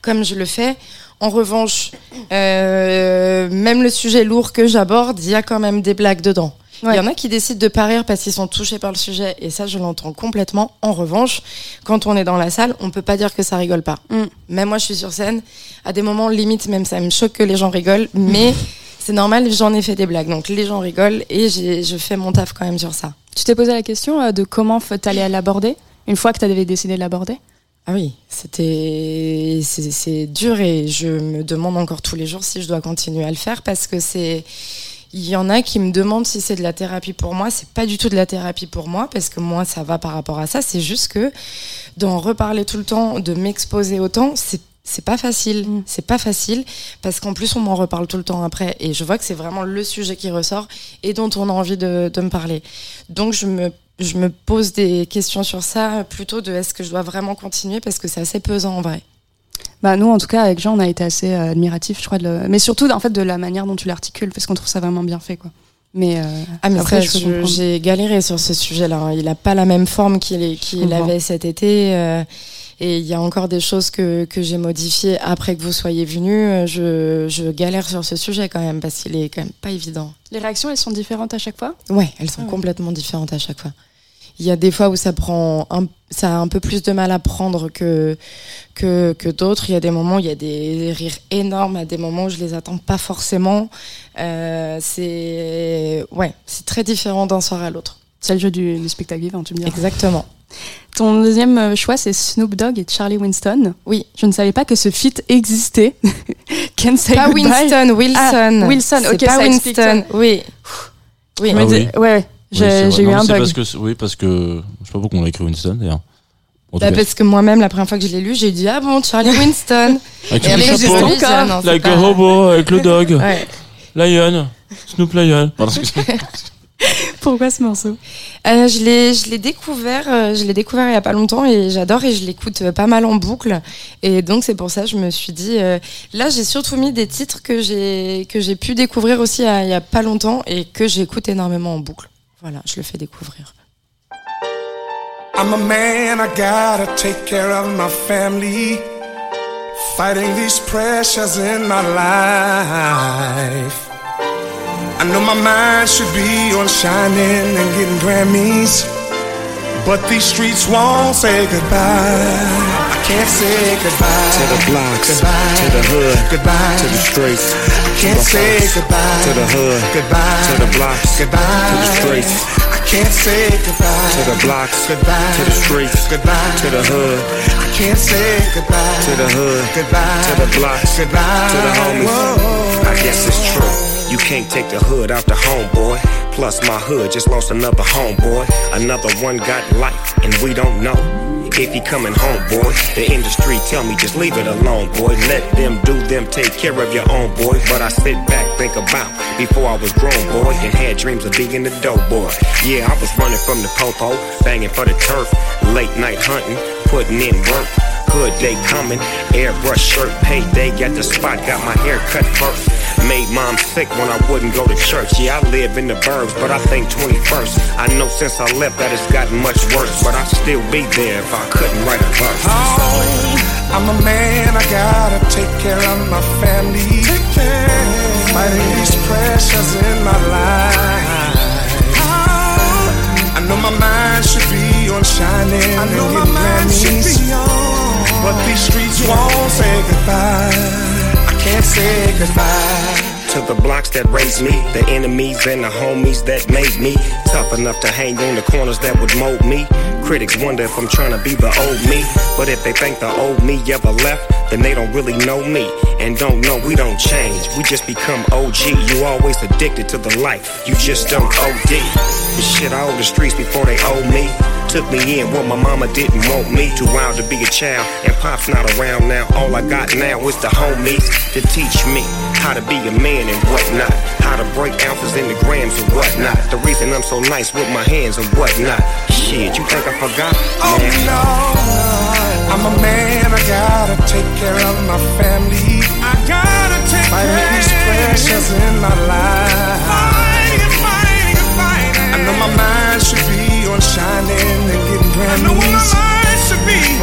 Comme je le fais. En revanche, euh, même le sujet lourd que j'aborde, il y a quand même des blagues dedans. Il Ouais. y en a qui décident de pas rire parce qu'ils sont touchés par le sujet, et ça, je l'entends complètement. En revanche, quand on est dans la salle, on peut pas dire que ça rigole pas. Mm. Même moi, je suis sur scène. À des moments, limite, même ça me choque que les gens rigolent, mais c'est normal, j'en ai fait des blagues. Donc les gens rigolent et je fais mon taf quand même sur ça. Tu t'es posé la question euh, de comment t'allais l'aborder une fois que t'avais décidé de l'aborder? Ah oui, c'était c'est dur et je me demande encore tous les jours si je dois continuer à le faire parce que c'est il y en a qui me demandent si c'est de la thérapie pour moi. C'est pas du tout de la thérapie pour moi parce que moi ça va par rapport à ça. C'est juste que d'en reparler tout le temps, de m'exposer autant, c'est c'est pas facile. Mm. C'est pas facile parce qu'en plus on m'en reparle tout le temps après et je vois que c'est vraiment le sujet qui ressort et dont on a envie de, de me parler. Donc je me je me pose des questions sur ça plutôt de est-ce que je dois vraiment continuer parce que c'est assez pesant en vrai. Bah nous, en tout cas, avec Jean, on a été assez euh, admiratifs, je crois, de le- mais surtout en fait de la manière dont tu l'articules, parce qu'on trouve ça vraiment bien fait, quoi. Mais, euh, Ah mais après, j'ai galéré sur ce sujet-là. hein. Il a pas la même forme qu'il comprends. avait cet été. euh, et il y a encore des choses que, que j'ai modifiées après que vous soyez venu. Euh, Je, je galère sur ce sujet quand même parce qu'il est quand même pas évident. les réactions, elles sont différentes à chaque fois? Ouais, elles sont Ah ouais. complètement différentes à chaque fois. Il y a des fois où ça prend un, ça a un peu plus de mal à prendre que que, que d'autres. Il y a des moments où il y a des rires énormes, à des moments où je les attends pas forcément. Euh, c'est ouais, c'est très différent d'un soir à l'autre. C'est le jeu du, du spectacle vivant, tu me diras. Exactement. Ton deuxième euh, choix, c'est Snoop Dogg et Charlie Winston. Oui. Je ne savais pas que ce feat existait. Can't say Pas goodbye. Winston, Wilson. Ah, Wilson, C'est ok, pas ça Winston. Oui. Oui. Ah oui. Ouais. Oui, J'ai j'ai eu Non, un c'est bug. Parce que, oui, parce que je sais pas pourquoi on l'a écrit Winston d'ailleurs. Bah, parce que moi-même, la première fois que je l'ai lu, j'ai dit ah bon, Charlie Winston? avec Et chapeau, dit, ah, non, like pas- a hobo, avec le dog, Ouais. Lion. Snoop Lion. Pardon. Pourquoi ce morceau Euh, je l'ai, je l'ai découvert, euh, je l'ai découvert il y a pas longtemps et j'adore et je l'écoute euh, pas mal en boucle. Et donc c'est pour ça que je me suis dit, euh, là j'ai surtout mis des titres que j'ai que j'ai pu découvrir aussi il y a- il y a pas longtemps et que j'écoute énormément en boucle. Voilà, je le fais découvrir. I'm a man, I gotta take care of my family. Fighting these pressures in my life. I know my mind should be on shining and getting Grammys. But these streets won't say goodbye. I can't say goodbye. To the blocks, Goodbye. to the hood, Goodbye. to the streets, I can't say goodbye. To the hood, Goodbye. to the blocks, Goodbye to the streets, I can't say goodbye. To the blocks, Goodbye. to the streets, Goodbye. To the hood, I can't say goodbye. To the hood, Goodbye. To the blocks, Goodbye. To the homies. I guess it's true. You can't take the hood out the homeboy. Plus my hood just lost another homeboy. Another one got life, and we don't know. If he coming home, boy, the industry tell me just leave it alone, boy. Let them do them, take care of your own, boy. But I sit back, think about before I was grown, boy, and had dreams of being the dope boy. Yeah, I was running from the popo, banging for the turf, late night hunting, putting in work. Hood day coming, airbrush shirt, payday, got the spot, got my hair cut first. Made mom sick when I wouldn't go to church. Yeah, I live in the burbs, but I think 21st. I know since I left that it's gotten much worse, but I'd still be there if I couldn't write a verse. Oh, I'm a man, I gotta take care of my family. Fighting these pressures in my life. Oh. I know my mind should be on shining. I know my mind should be on. But these streets won't say goodbye. I can't say goodbye. To the blocks that raised me, the enemies and the homies that made me tough enough to hang on the corners that would mold me. Critics wonder if I'm trying to be the old me, but if they think the old me ever left, then they don't really know me and don't know we don't change. We just become OG. You always addicted to the life, you just don't OD. But shit, I owe the streets before they owe me. Took me in when my mama didn't want me. Too wild to be a child, and pop's not around now. All I got now is the homies to teach me how to be a man and whatnot. How to break ounces into grams and whatnot. The reason I'm so nice with my hands and whatnot. Shit, you think I forgot? Oh Man. no, I'm a man, I gotta take care of my family. I gotta take Fighting these pressures in my life.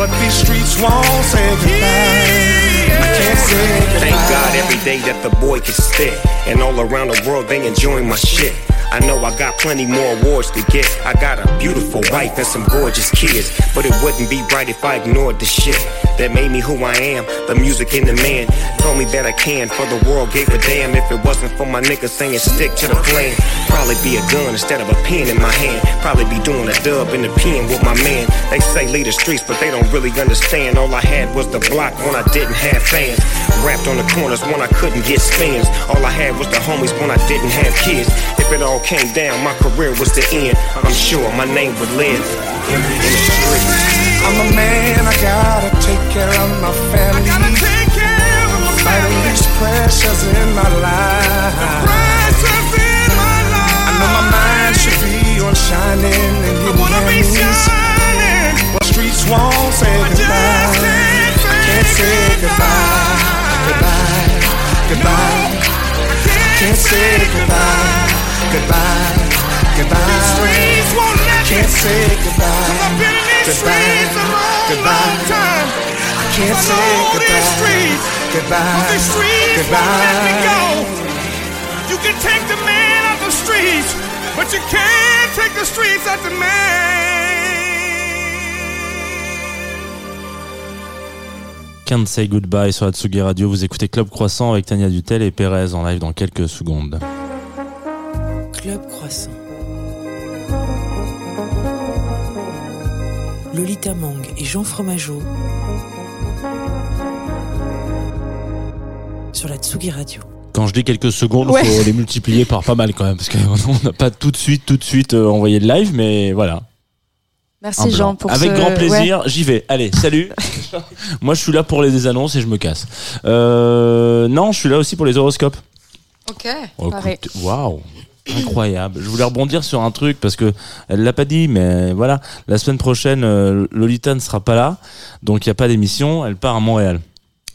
But these streets won't say goodbye. I can't say goodbye. Thank God every day that the boy can spit. And all around the world they enjoying my shit. I know I got plenty more awards to get. I got a beautiful wife and some gorgeous kids. But it wouldn't be right if I ignored the shit that made me who I am. The music and the man told me that I can. For the world gave a damn if it wasn't for my niggas saying stick to the plan. Probably be a gun instead of a pen in my hand. Probably be doing a dub in the pen with my man. They say lead the streets, but they don't really understand. All I had was the block when I didn't have fans. Rapped on the corners when I couldn't get spins. All I had was the homies when I didn't have kids. If it all came down, my career was the end. I'm sure my name would live in the streets. I'm a man, I gotta take care of my family. I gotta take care of my family. Fighting these pressures in my life. I know my mind should be on shining and getting Grammys. But streets won't say goodbye. I can't say goodbye. Goodbye. Goodbye. I can't say goodbye. Goodbye. Goodbye. Can't say goodbye. Goodbye. Goodbye. I can't say goodbye. Goodbye. Goodbye. You can take the man off the streets, but you can't take the streets out the man. Can't Say Goodbye sur la Tsugi Radio. Vous écoutez Club Croissant avec Tania Dutel et Pérez en live dans quelques secondes. Club Croissant. Lolita Mang et Jean Fromageau sur la Tsugi Radio. Quand je dis quelques secondes, Ouais. faut les multiplier par pas mal quand même, parce qu'on n'a pas tout de suite, tout de suite euh, envoyé le live, mais voilà. Merci. Jean pour Avec ce- grand ouais. plaisir, j'y vais. Allez, salut. Moi, je suis là pour les annonces et je me casse. Euh, non, je suis là aussi pour les horoscopes. Ok. Oh, Waouh Incroyable. Je voulais rebondir sur un truc parce que elle l'a pas dit, mais voilà, la semaine prochaine, euh, Lolita ne sera pas là, donc il n'y a pas d'émission. Elle part à Montréal.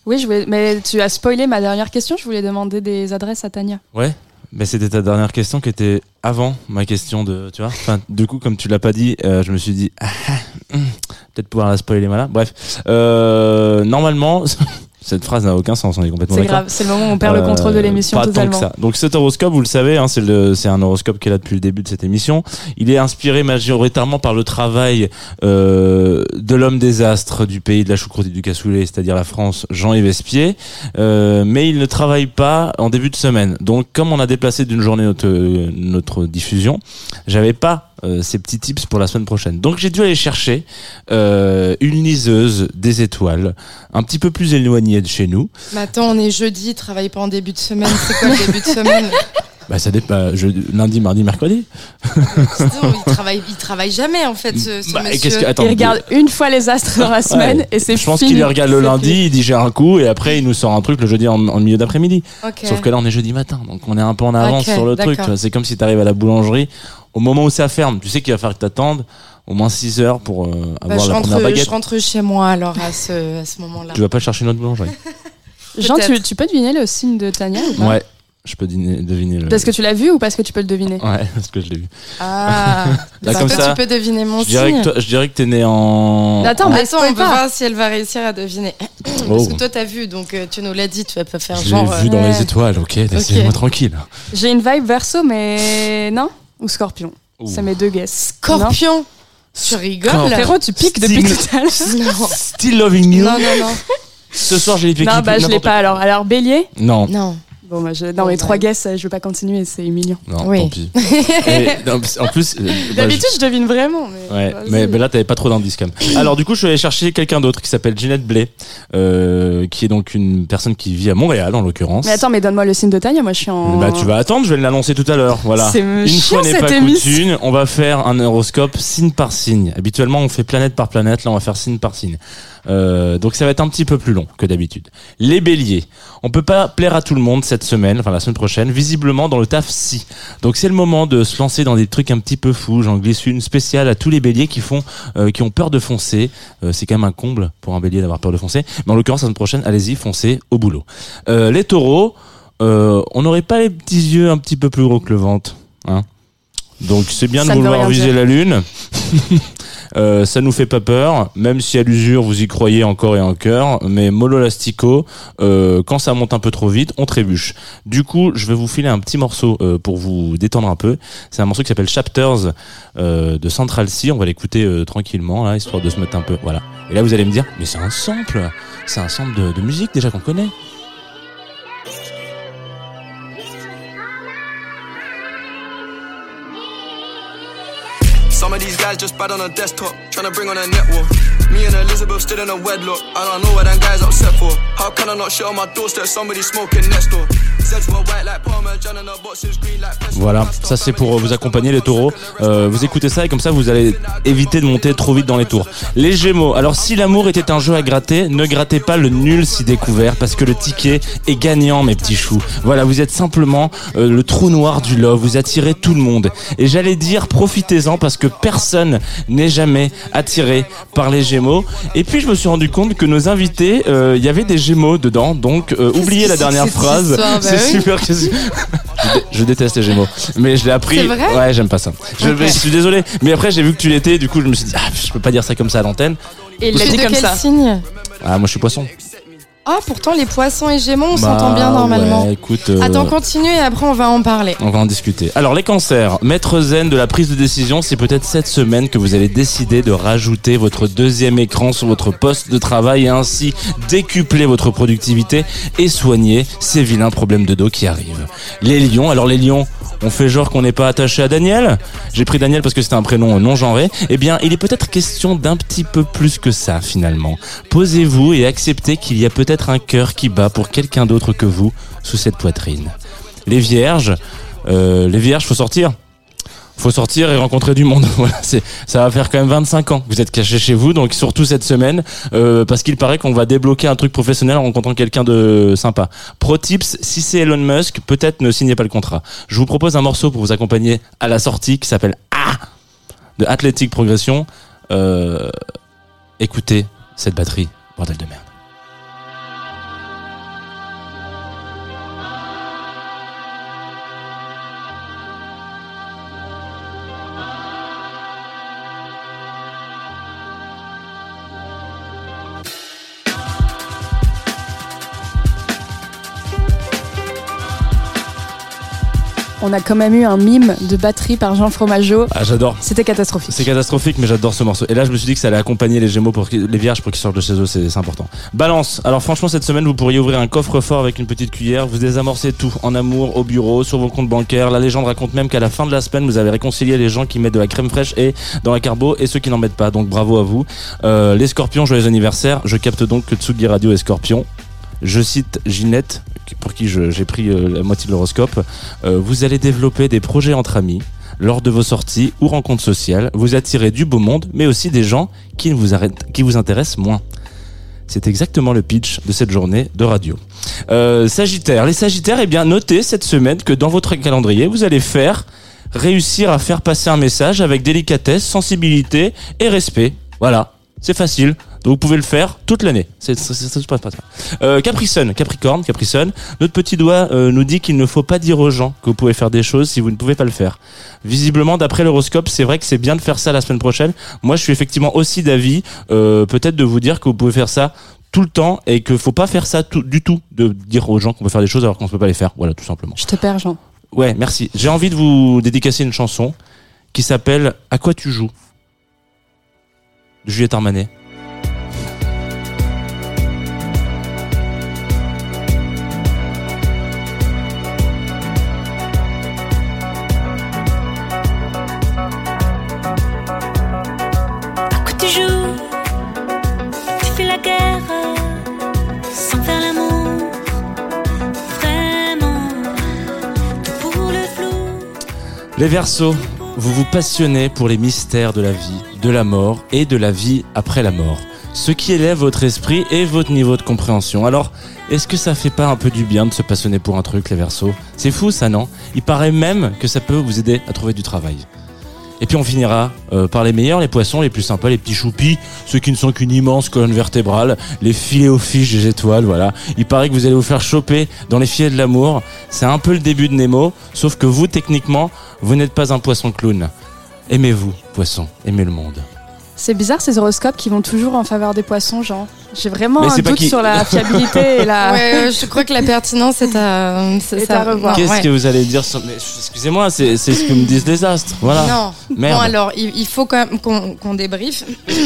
Oui, je voulais... mais tu as spoilé ma dernière question. Je voulais demander des adresses à Tania. Ouais. Mais c'était ta dernière question qui était avant ma question de, tu vois. Enfin, du coup, comme tu l'as pas dit, euh, je me suis dit, ah, ah, hum, peut-être pouvoir la spoiler, voilà. Bref, euh, normalement, cette phrase n'a aucun sens. On est complètement C'est grave. C'est le moment où on perd le contrôle de Euh, l'émission pas tant totalement. que ça. Donc cet horoscope, vous le savez, hein, c'est le- c'est un horoscope qui est là depuis le début de cette émission. Il est inspiré majoritairement par le travail euh, de l'homme des astres du pays de la choucroute et du cassoulet, c'est-à-dire la France, Jean-Yves Espier. Euh, mais il ne travaille pas en début de semaine. Donc comme on a déplacé d'une journée notre, notre diffusion, j'avais pas euh, ces petits tips pour la semaine prochaine. Donc j'ai dû aller chercher euh, une liseuse des étoiles, un petit peu plus éloignée de chez nous. Mais attends, on est jeudi, travaille pas en début de semaine. C'est quoi le début de semaine? Bah ça dépend. Je, lundi, mardi, mercredi. Sinon, il travaille, il travaille jamais en fait, ce, ce Bah, et monsieur. qu'est-ce que- attends, Il regarde une fois les astres dans la semaine Ouais. et c'est Je pense fini. qu'il les regarde le lundi, fini. il digère un coup et après il nous sort un truc le jeudi en, en milieu d'après-midi. Sauf que là on est jeudi matin, donc on est un peu en avance sur le truc. C'est comme si tu arrives à la boulangerie au moment où ça ferme. Tu sais qu'il va falloir que t'attendes au moins 6 heures pour euh, Bah, avoir je, la rentre, première baguette. je rentre chez moi alors à ce, à ce moment-là. Tu vas pas chercher une autre boulangerie. Jean, tu, peux deviner le signe de Tania ou pas ouais, je peux dîner- deviner le. Parce que tu l'as vu ou parce que tu peux le deviner? Ouais, parce que je l'ai vu. Ah, Là, comme que ça, tu peux deviner mon Je signe. que toi- je dirais que t'es né en. Attends, en- mais Attends, on peut pas. voir si elle va réussir à deviner. Oh. Parce que toi, t'as vu, donc euh, tu nous l'as dit, tu vas pas faire Je l'ai genre. vu euh, dans ouais. les étoiles, ok, laissez-moi tranquille. J'ai une vibe verso, mais non? Ou scorpion Ouh. C'est mes deux guesses. Scorpion Tu rigoles Scorpion. Frérot, tu piques depuis tout à l'heure. Non. Still loving you. non, non, non. Ce soir j'ai les Non, bah je l'ai pas alors. Alors, bélier? Non. Non. Bon, bah, je... non, mes bah. trois guesses, je vais pas continuer, c'est humiliant. Non, Oui. tant pis. Et, non, en plus, euh, bah, D'habitude, je devine vraiment, mais. ouais, vas-y. mais, mais là t'avais pas trop d'indices quand même. Alors du coup, je suis allé chercher quelqu'un d'autre qui s'appelle Ginette Blay, euh, qui est donc une personne qui vit à Montréal en l'occurrence. Mais attends, mais donne-moi le signe de Tania, moi je suis en. Bah tu vas attendre, je vais l'annoncer tout à l'heure. Voilà. C'est Une chiant, fois n'est pas coutume, on va faire un horoscope signe par signe. Habituellement, on fait planète par planète, là on va faire signe par signe. Euh, donc ça va être un petit peu plus long que d'habitude. Les béliers. On peut pas plaire à tout le monde cette semaine, enfin la semaine prochaine, visiblement dans le taf si. Donc c'est le moment de se lancer dans des trucs un petit peu fous. J'en glisse une spéciale à tous les béliers qui font, euh, qui ont peur de foncer. Euh, c'est quand même un comble pour un bélier d'avoir peur de foncer. Mais en l'occurrence la semaine prochaine, allez-y, foncez au boulot. Euh, les taureaux, euh, on n'aurait pas les petits yeux un petit peu plus gros que le ventre, hein Donc c'est bien Ça de vouloir viser dire. la lune. Euh, ça nous fait pas peur, même si à l'usure vous y croyez encore et encore, mais mollo lastico, euh, quand ça monte un peu trop vite, on trébuche. Du coup, je vais vous filer un petit morceau euh, pour vous détendre un peu. C'est un morceau qui s'appelle Chapters de Central C. On va l'écouter tranquillement, là, histoire de se mettre un peu. Voilà. Et là, vous allez me dire, mais c'est un sample, c'est un sample de, de musique déjà qu'on connaît. Voilà, ça c'est pour vous accompagner les taureaux. Euh, vous écoutez ça et comme ça vous allez éviter de monter trop vite dans les tours. Les gémeaux, alors si l'amour était un jeu à gratter, ne grattez pas le nul si découvert parce que le ticket est gagnant mes petits choux. Voilà, vous êtes simplement euh, le trou noir du love, vous attirez tout le monde. Et j'allais dire profitez-en parce que personne n'est jamais attiré par les gémeaux. Et puis je me suis rendu compte que nos invités, euh, il y avait des gémeaux dedans, donc euh, oubliez la dernière phrase. Bah C'est oui. super. que- je, dé- je déteste les gémeaux, mais je l'ai appris. Vrai ouais, j'aime pas ça. Je, suis désolé, mais après j'ai vu que tu l'étais, du coup je me suis dit ah je peux pas dire ça comme ça à l'antenne. Et il l'a dit comme ça. signe? Ah moi je suis poisson. Ah, pourtant, les poissons et gémeaux, on Bah, s'entend bien normalement. ouais, écoute. euh, Attends, continue et après, on va en parler. On va en discuter. Alors les cancers, maître zen de la prise de décision, c'est peut-être cette semaine que vous allez décider de rajouter votre deuxième écran sur votre poste de travail et ainsi décupler votre productivité et soigner ces vilains problèmes de dos qui arrivent. Les lions, alors les lions, on fait genre qu'on n'est pas attaché à Daniel? J'ai pris Daniel parce que c'était un prénom non genré. Eh bien, il est peut-être question d'un petit peu plus que ça finalement. Posez-vous et acceptez qu'il y a peut-être un cœur qui bat pour quelqu'un d'autre que vous sous cette poitrine. Les vierges, euh, les vierges, faut sortir. faut sortir et rencontrer du monde. Voilà, ça va faire quand même 25 ans vous êtes caché chez vous, donc surtout cette semaine, euh, parce qu'il paraît qu'on va débloquer un truc professionnel en rencontrant quelqu'un de sympa. Pro tips, si c'est Elon Musk, peut-être ne signez pas le contrat. Je vous propose un morceau pour vous accompagner à la sortie qui s'appelle Ah de Athletic Progression. Euh, écoutez cette batterie, bordel de merde. On a quand même eu un mime de batterie par Jean Fromageau. Ah, j'adore. C'était catastrophique. C'est catastrophique, mais j'adore ce morceau. Et là, je me suis dit que ça allait accompagner les Gémeaux pour les Vierges pour qu'ils sortent de chez eux, c'est c'est important. Balance. Alors, franchement, cette semaine, vous pourriez ouvrir un coffre-fort avec une petite cuillère. Vous désamorcez tout en amour, au bureau, sur vos comptes bancaires. La légende raconte même qu'à la fin de la semaine, vous avez réconcilié les gens qui mettent de la crème fraîche et dans la carbo et ceux qui n'en mettent pas. Donc, bravo à vous. Euh, les Scorpions, joyeux anniversaire. Je capte donc que Tsugi Radio est Scorpion. Je cite Ginette, pour qui j'ai pris euh, la moitié de l'horoscope. Euh, vous allez développer des projets entre amis lors de vos sorties ou rencontres sociales. Vous attirez du beau monde, mais aussi des gens qui vous intéressent moins. C'est exactement le pitch de cette journée de radio. Euh, Sagittaire. Les Sagittaires, eh bien, notez cette semaine que dans votre calendrier, vous allez faire réussir à faire passer un message avec délicatesse, sensibilité et respect. Voilà, c'est facile. Donc vous pouvez le faire toute l'année. C'est c'est- c'est- c'est pas ça. Euh, Capricorne, Capricorne, Capricorne. Notre petit doigt euh, nous dit qu'il ne faut pas dire aux gens que vous pouvez faire des choses si vous ne pouvez pas le faire. Visiblement, d'après l'horoscope, c'est vrai que c'est bien de faire ça la semaine prochaine. Moi, je suis effectivement aussi d'avis, euh, peut-être de vous dire que vous pouvez faire ça tout le temps et que faut pas faire ça tout, du tout, de dire aux gens qu'on peut faire des choses alors qu'on ne peut pas les faire. Voilà, tout simplement. Je te perds, Jean. Ouais, merci. J'ai envie de vous dédicacer une chanson qui s'appelle À quoi tu joues de Juliette Armanet. Les Verseaux, vous vous passionnez pour les mystères de la vie, de la mort et de la vie après la mort. Ce qui élève votre esprit et votre niveau de compréhension. Alors, est-ce que ça fait pas un peu du bien de se passionner pour un truc, les Verseaux? C'est fou ça, non? Il paraît même que ça peut vous aider à trouver du travail. Et puis on finira euh, par les meilleurs, les poissons les plus sympas, les petits choupis, ceux qui ne sont qu'une immense colonne vertébrale, les filets aux fiches des étoiles, voilà. Il paraît que vous allez vous faire choper dans les filets de l'amour. C'est un peu le début de Nemo, sauf que vous, techniquement, vous n'êtes pas un poisson clown. Aimez-vous, poisson, aimez le monde. C'est bizarre ces horoscopes qui vont toujours en faveur des poissons, Jean. J'ai vraiment Mais un doute qui- sur la fiabilité et la. Ouais, je crois que la pertinence est à, Est revoir. Qu'est-ce ouais. que vous allez dire sur... Excusez-moi, c'est ce que me disent les astres. Voilà. Non. Merde. Bon alors, il, il faut quand même qu'on qu'on débriefe.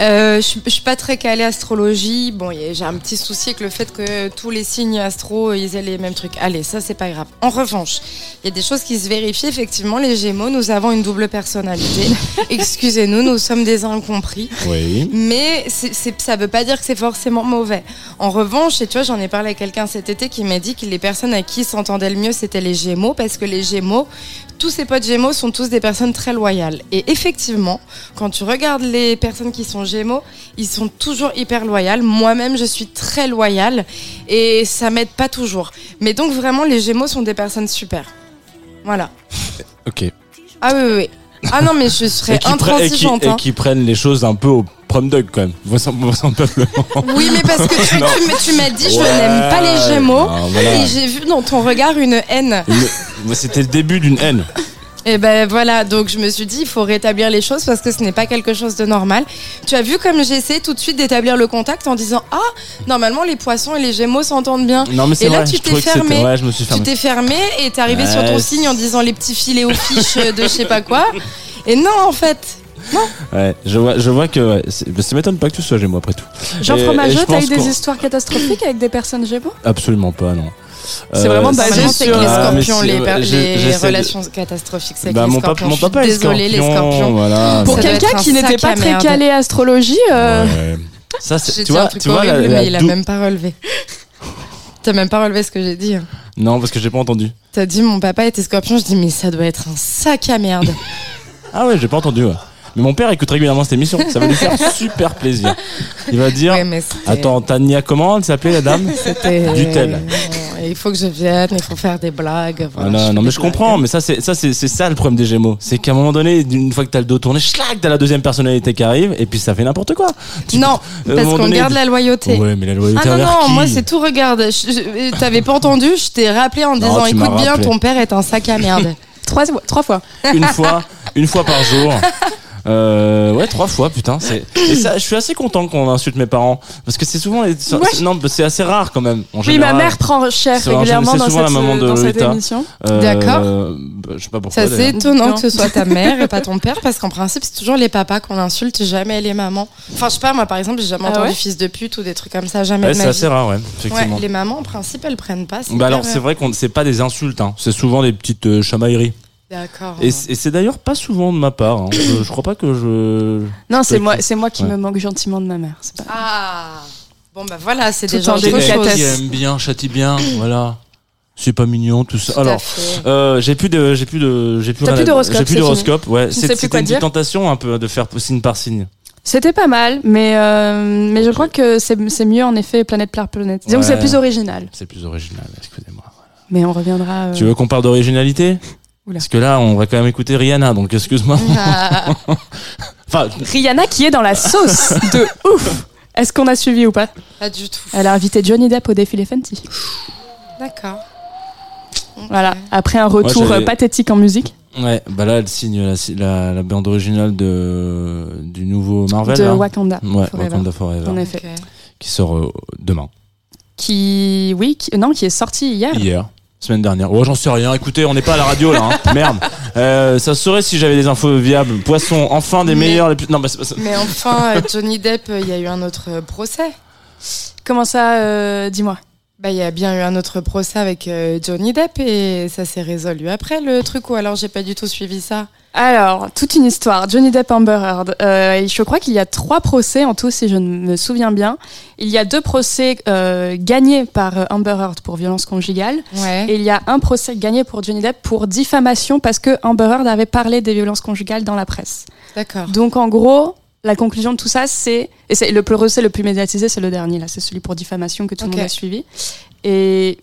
Euh, je, suis- je suis pas très calée astrologie. Bon, j'ai un petit souci avec le fait que tous les signes astro, ils aient les mêmes trucs. Allez, ça c'est pas grave. En revanche, il y a des choses qui se vérifient. Effectivement, les Gémeaux, nous avons une double personnalité. Excusez-nous, nous sommes des incompris. Oui. Mais c'est, c'est- ça veut pas dire que c'est forcément mauvais. En revanche, et tu vois, j'en ai parlé avec quelqu'un cet été qui m'a dit que les personnes à qui s'entendaient le mieux, c'était les Gémeaux, parce que les Gémeaux, tous ses potes Gémeaux sont tous des personnes très loyales. Et effectivement, quand tu regardes les personnes qui sont Gémeaux, ils sont toujours hyper loyales. Moi-même, je suis très loyale et ça m'aide pas toujours. Mais donc vraiment, les Gémeaux sont des personnes super. Voilà. Ok. Ah oui, oui, oui. Ah non, mais je serais Et qui, intransigeante. et hein. qui prennent les choses un peu au prom dog quand même. Vraisemblablement. Oui, mais parce que tu, tu m'as- tu m'as dit je Ouais, n'aime pas les Gémeaux non, voilà. et j'ai vu dans ton regard une haine. C'était le début d'une haine. Et ben voilà, donc je me suis dit il faut rétablir les choses parce que ce n'est pas quelque chose de normal. Tu as vu comme j'essaie tout de suite d'établir le contact en disant ah normalement les poissons et les Gémeaux s'entendent bien. Non, mais c'est et là vrai, tu t'es fermé. ouais, je me suis Tu t'es fermé et t'es arrivé sur ton signe en disant les petits filets aux fiches de je sais pas quoi. Et non en fait. Ouais, je vois, je vois que ouais, c'est- ça m'étonne pas que tu sois Gémeaux après tout. Jean Fromageau, je t'as eu des histoires catastrophiques avec des personnes Gémeaux? Absolument pas, non. C'est vraiment basé que les Ah, scorpions, si, les, les relations catastrophiques, c'est Bah, les mon papa- mon est désolée les scorpion, scorpions. voilà. Pour quelqu'un qui n'était pas à très calé astrologie, euh, Ouais. Ça, c'est, tu vois, un truc tu vois, mais il a même pas relevé. T'as même pas relevé ce que j'ai dit. hein. Non, parce que j'ai pas entendu. T'as dit mon papa était scorpion, je dis mais ça doit être un sac à merde. Ah ouais, j'ai pas entendu. ouais. Mais mon père écoute régulièrement cette émission. Ça va lui faire super plaisir. Il va dire Ouais, Attends, Tania, comment elle s'appelait la dame C'était- Du tel. Non, Il faut que je vienne, il faut faire des blagues. Ah non, non, mais je blagues. comprends, mais ça, c'est ça, c'est ça le problème des Gémeaux. C'est qu'à un moment donné, une fois que t'as le dos tourné, schlac, t'as la deuxième personnalité qui arrive, et puis ça fait n'importe quoi. Tu- Non, parce qu'on donné, garde la loyauté. Ouais, mais la loyauté Ah non, non, moi c'est tout, regarde. T'avais pas entendu, je t'ai rappelé en Non, disant écoute bien, rappelé. ton père est un sac à merde. Trois, trois fois. une fois, une fois par jour. Euh, ouais, trois fois, putain. C'est et ça. Je suis assez content qu'on insulte mes parents parce que c'est souvent, les- Ouais. non, c'est assez rare quand même. En Oui, général. ma mère prend cher régulièrement c'est dans souvent cette, la maman de dans cette émission. Euh, D'accord. bah, je sais pas pourquoi. Ça c'est étonnant Non. que ce soit ta mère et pas ton père parce qu'en principe c'est toujours les papas qu'on insulte, jamais les mamans. Enfin je sais pas, moi par exemple j'ai jamais Ah entendu ouais fils de pute ou des trucs comme ça, jamais Ouais, de c'est assez rare, ouais, Ouais, effectivement. les mamans en principe elles prennent pas. Bah alors c'est vrai qu'on c'est pas des insultes, hein. c'est souvent des petites euh, chamailleries. D'accord. Et, c'est d'ailleurs pas souvent de ma part. hein. Je, je crois pas que je. Non, c'est moi, qui- c'est moi qui ouais. me manque gentiment de ma mère. Pas... Ah bon bah voilà, c'est déjà autre délicatesse. Qui chose. aime bien, châtie bien, voilà. C'est pas mignon tout ça. Tout Alors, euh, j'ai plus de, j'ai plus de, j'ai plus plus d'horoscope, J'ai plus c'est d'horoscope. Ouais, c'était une dire petite tentation un peu de faire signe par signe. C'était pas mal, mais, euh, mais je crois que c'est c'est mieux en effet planète par planète. Disons que c'est plus original. C'est plus original. Excusez-moi. Mais on reviendra. euh, Tu veux qu'on parle d'originalité? Oula. Parce que là, on va quand même écouter Rihanna, donc excuse-moi. Ah, enfin, Rihanna qui est dans la sauce de ouf. Est-ce qu'on a suivi ou pas pas du tout. Elle a invité Johnny Depp au défilé Fenty. D'accord. Voilà, après un retour euh, pathétique en musique ouais, bah là, elle signe la, la, la bande originale de du nouveau Marvel. de là. Wakanda. Ouais, Forever. Wakanda Forever, En effet. Qui sort euh, demain, Qui, oui, qui- non, qui est sorti hier. hier, semaine dernière. Oh, j'en sais rien. Écoutez, on n'est pas à la radio là. hein. Merde. Euh, ça se saurait si j'avais des infos viables. Poisson, enfin des Mais- meilleurs. Les plus... Non, bah, c'est pas ça. Mais enfin, euh, Johnny Depp, il y a eu un autre euh, procès. Comment ça, euh, dis-moi Bah, il y a bien eu un autre procès avec euh, Johnny Depp et ça s'est résolu après le truc ou alors j'ai pas du tout suivi ça? Alors, toute une histoire. Johnny Depp Amber Heard. Euh, je crois qu'il y a trois procès en tout, si je me souviens bien. Il y a deux procès euh, gagnés par euh, Amber Heard pour violence conjugale. Ouais. Et il y a un procès gagné pour Johnny Depp pour diffamation parce que Amber Heard avait parlé des violences conjugales dans la presse. D'accord. Donc en gros, la conclusion de tout ça, c'est et c'est le procès le plus médiatisé, c'est le dernier là, c'est celui pour diffamation que tout le monde a suivi. Et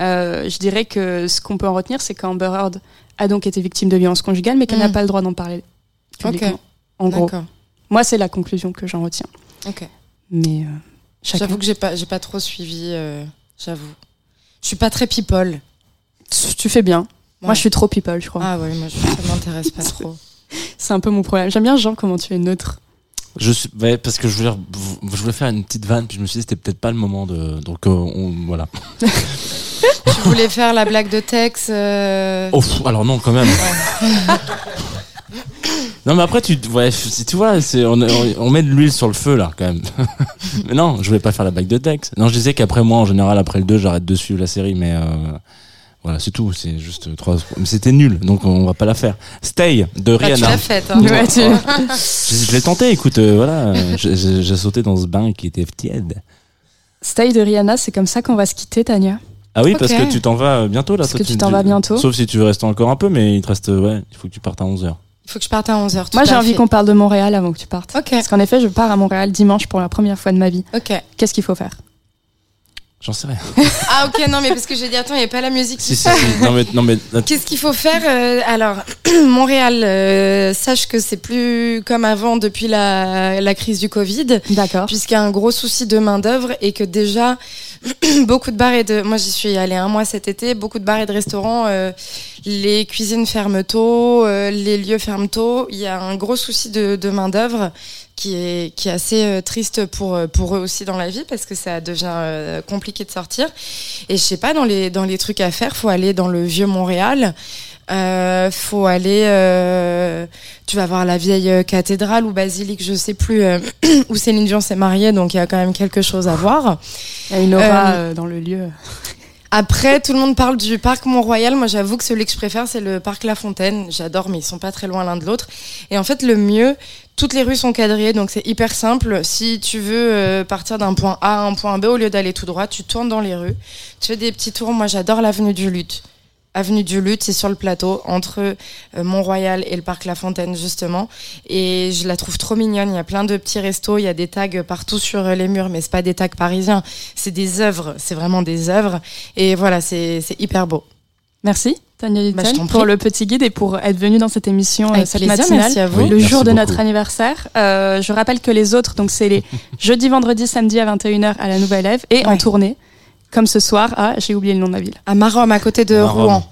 euh, je dirais que ce qu'on peut en retenir, c'est qu'Amber Heard a donc été victime de violences conjugales, mais qu'elle n'a Mm. pas le droit d'en parler publiquement. En gros, moi c'est la conclusion que j'en retiens. Ok. Mais euh, chacun. J'avoue que j'ai pas, j'ai pas trop suivi. euh, J'avoue. Je suis pas très people. tu, tu fais bien. Moi, je suis trop people, je crois. Ah ouais, moi je, ça m'intéresse pas trop. C'est un peu mon problème. J'aime bien Jean comment tu es neutre. Je suis, ouais, parce que je voulais, je voulais faire une petite vanne, puis je me suis dit c'était peut-être pas le moment de, donc euh, on, voilà. tu voulais faire la blague de Tex. euh, Oh, alors non, quand même. non, mais après, tu, ouais, si tu vois, c'est, on, on- met de l'huile sur le feu, là, quand même. mais non, je voulais pas faire la blague de texte. Non, je disais qu'après moi, en général, après le 2, j'arrête de suivre la série, mais euh, voilà, c'est tout. C'est juste trois. Mais c'était nul, donc on va pas la faire. Stay de bah, tu Rihanna. l'as faite. Hein. Ouais, tu- je je l'ai tenté, écoute, euh, voilà. j'ai- sauté dans ce bain qui était tiède. Stay de Rihanna, c'est comme ça qu'on va se quitter, Tania. Ah oui, parce que tu t'en vas euh, bientôt, là. Parce toi, que tu t'en vas bientôt. Sauf si tu veux rester encore un peu, mais il te reste, euh, ouais, il faut que tu partes à 11h. Il faut que je parte à 11h. Moi, j'ai envie qu'on parle de Montréal avant que tu partes. Ok. Parce qu'en effet, je pars à Montréal dimanche pour la première fois de ma vie. Ok. Qu'est-ce qu'il faut faire? J'en sais rien. Ah ok, non mais parce que j'ai dit attends, il n'y a pas la musique. si, si, si. Non, mais, non, mais Qu'est-ce qu'il faut faire euh, Alors, Montréal, euh, sache que c'est plus comme avant depuis la, la crise du Covid, D'accord. puisqu'il y a un gros souci de main d'œuvre et que déjà beaucoup de bars et de, moi j'y suis allée un mois cet été, beaucoup de bars et de restaurants, euh, les cuisines ferment tôt, euh, les lieux ferment tôt. Il y a un gros souci de, de main d'œuvre qui est qui est assez euh, triste pour euh, pour eux aussi dans la vie parce que ça devient euh, compliqué de sortir. Et je sais pas dans les dans les trucs à faire, faut aller dans le vieux Montréal. Euh, faut aller, euh, tu vas voir la vieille cathédrale ou basilique, je sais plus, euh, où Céline Dion s'est mariée, donc il y a quand même quelque chose à voir. Il y a une aura dans le lieu. Après, tout le monde parle du parc Mont-Royal. Moi, j'avoue que celui que je préfère, c'est le parc La Fontaine. J'adore, mais ils sont pas très loin l'un de l'autre. Et en fait, le mieux, toutes les rues sont quadrillées, donc c'est hyper simple. Si tu veux euh, partir d'un point A à un point B, au lieu d'aller tout droit, tu tournes dans les rues. Tu fais des petits tours. Moi, j'adore l'avenue du Luth. avenue du Luth, c'est sur le plateau, entre euh, Mont-Royal et le parc La Fontaine, justement. Et je la trouve trop mignonne. Il y a plein de petits restos, il y a des tags partout sur euh, les murs, mais c'est pas des tags parisiens, c'est des œuvres, c'est vraiment des œuvres. Et voilà, c'est hyper beau. Merci, Tania Bah, pour le petit guide et pour être venue dans cette émission, euh, Avec cette plaisir, matinale, merci à vous. Oui, le merci jour de beaucoup. notre anniversaire. Euh, je rappelle que les autres, donc c'est les jeudi, vendredi, samedi à 21h à la Nouvelle Ève et en tournée, comme ce soir à, j'ai oublié le nom de la ville. À Marom, à côté de Marom. Rouen.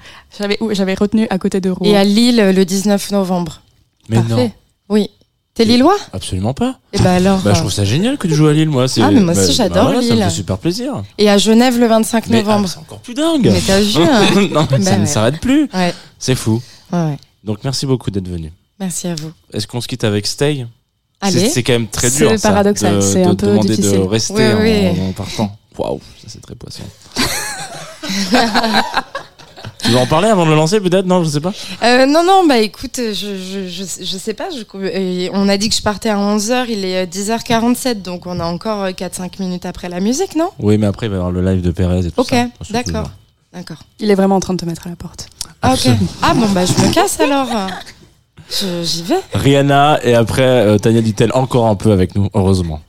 J'avais retenu à côté de Rouen. Et à Lille, le 19 novembre. Mais Parfait. non, Oui. T'es lillois? Absolument pas. Et bah alors. Bah, je trouve ça génial que tu joues à Lille, moi. c'est- Ah, mais moi aussi, bah, j'adore bah voilà, Ça me Lille. fait super plaisir. Et à Genève le 25 Mais ah, novembre. c'est encore plus dingue. Mais t'as vu hein non, ça Bah ne ouais. s'arrête plus. Ouais, C'est fou. ouais. Donc merci beaucoup d'être venu. Merci à vous. Est-ce qu'on se quitte avec Stay? Allez. C'est- C'est quand même très C'est dur. ça, paradoxal, c'est un peu demander difficile. de rester Oui, en, oui. en partant. Waouh, ça c'est très poisson. tu veux en parler avant de le lancer peut-être? Non, je sais pas. Euh, non, non, bah écoute, je, je, je, je sais pas. Je, euh, on a dit que je partais à 11h, il est euh, 10h47, donc on a encore euh, 4-5 minutes après la musique, non? Oui, mais après il va y avoir le live de Perez et tout Ok, ça. Ensuite, d'accord. D'accord. Il est vraiment en train de te mettre à la porte. Ah, ok. Ah bon, bah je me casse alors. J'y vais. Rihanna et après euh, Tania dit-elle encore un peu avec nous, heureusement.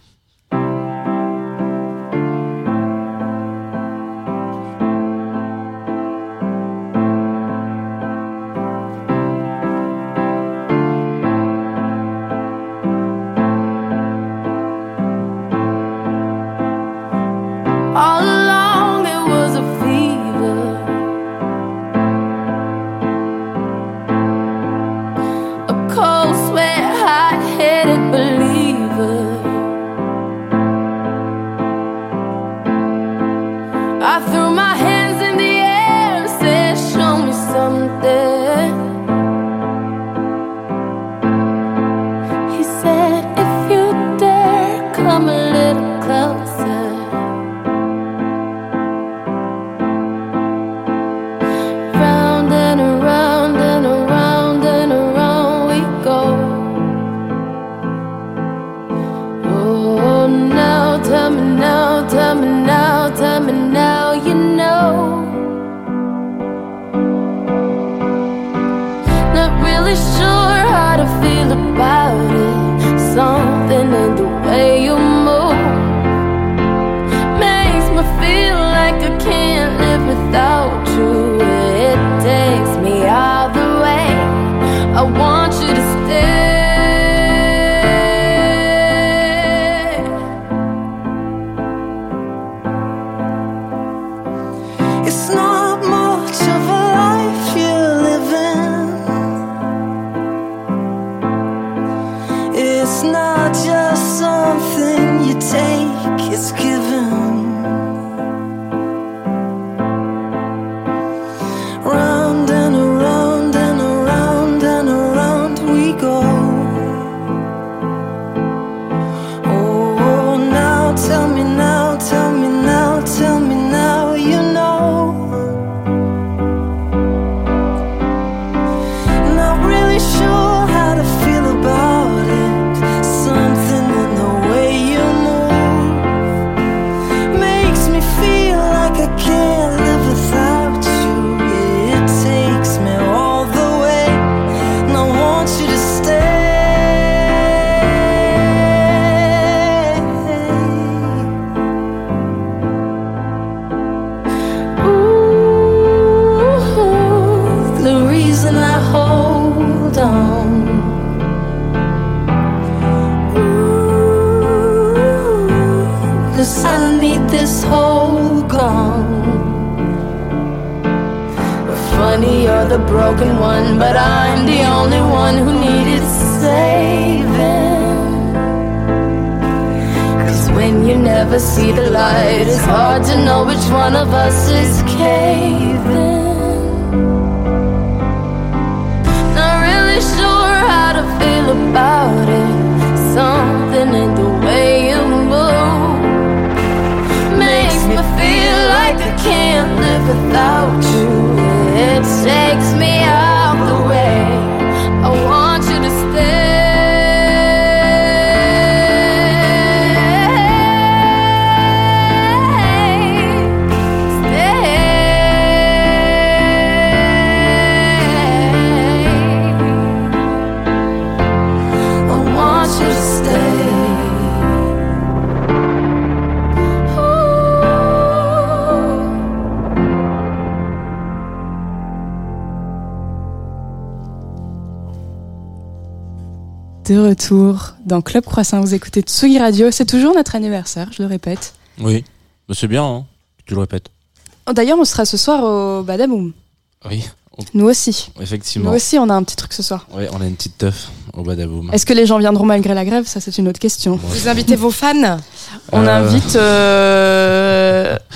Never see the light, it's hard to know which one of us is caving. Not really sure how to feel about it. Something in the way you move makes me feel like I can't live without you. It takes me out retour dans Club Croissant, vous écoutez Tsugi Radio. C'est toujours notre anniversaire, je le répète. Oui, c'est bien, hein, que tu le répètes. Oh, D'ailleurs, on sera ce soir au Badaboom. Oui, Nous aussi. effectivement. Nous aussi, on a un petit truc ce soir. Oui, on a une petite teuf au Badaboom. Est-ce que les gens viendront malgré la grève? Ça, c'est une autre question. Vous invitez vos fans? On Euh, invite. euh,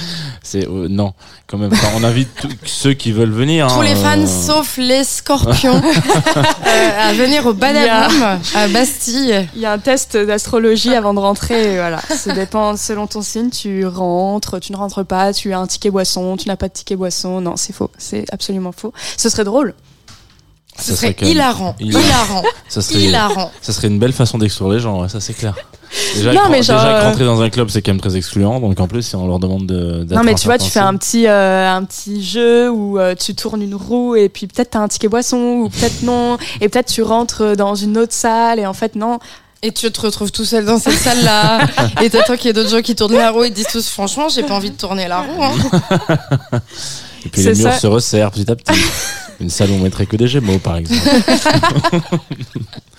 C'est euh, non, quand même pas. On invite tous ceux qui veulent venir. Tous hein, les fans euh, sauf les scorpions euh, à venir au Badaboom à Bastille. Il y a un test d'astrologie avant de rentrer. Voilà, ça dépend selon ton signe. Tu rentres, tu ne rentres pas, tu as un ticket boisson, tu n'as pas de ticket boisson. Non, c'est faux. C'est absolument faux. Ce serait drôle. Ce ça serait hilarant. hilarant. Hilarant. Ça serait, Hilarant. ça serait une belle façon d'exclure les gens, ouais, ça c'est clair. Déjà, Non, que- mais genre, déjà que euh, rentrer dans un club c'est quand même très excluant, donc en plus si on leur demande de. Non, mais tu vois, tu fais un petit, euh, un petit jeu où euh, tu tournes une roue et puis peut-être t'as un ticket boisson ou peut-être non. Et peut-être tu rentres dans une autre salle et en fait, non. Et tu te retrouves tout seul dans cette salle-là. et t'attends qu'il y ait d'autres gens qui tournent la roue et te disent tous, franchement, j'ai pas envie de tourner la roue. hein. Et puis les murs ça. se resserrent petit à petit. Une salle où on mettrait que des gémeaux par exemple.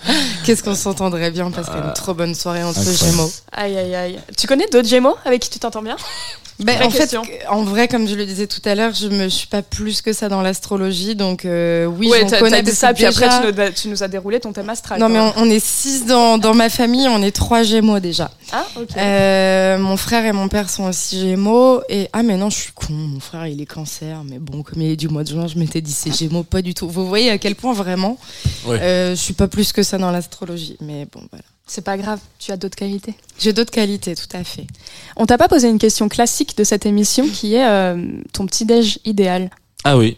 Qu'est-ce qu'on s'entendrait bien parce qu'il y a une trop bonne soirée entre incroyable. Gémeaux. Aïe, aïe, aïe. Tu connais d'autres Gémeaux avec qui tu t'entends bien? Ben, en fait, en vrai, comme je le disais tout à l'heure, je me suis pas plus que ça dans l'astrologie, donc euh, oui, Ouais, j'en connais parce ça, puis après tu nous, as- tu nous as déroulé ton thème astral. Non, mais on est six dans, dans ma famille, on est trois Gémeaux déjà. Ah, ok. Euh, mon frère et mon père sont aussi Gémeaux. Et ah, mais non, je suis con. Mon frère, il est Cancer. Mais bon, comme il est du mois de juin, je m'étais dit c'est Gémeaux, pas du tout. Vous voyez à quel point vraiment, Ouais. euh, je suis pas plus que ça dans l'astrologie. Mais bon, voilà. C'est pas grave, tu as d'autres qualités. J'ai d'autres qualités, tout à fait. On t'a pas posé une question classique de cette émission qui est euh, ton petit déj idéal. Ah oui,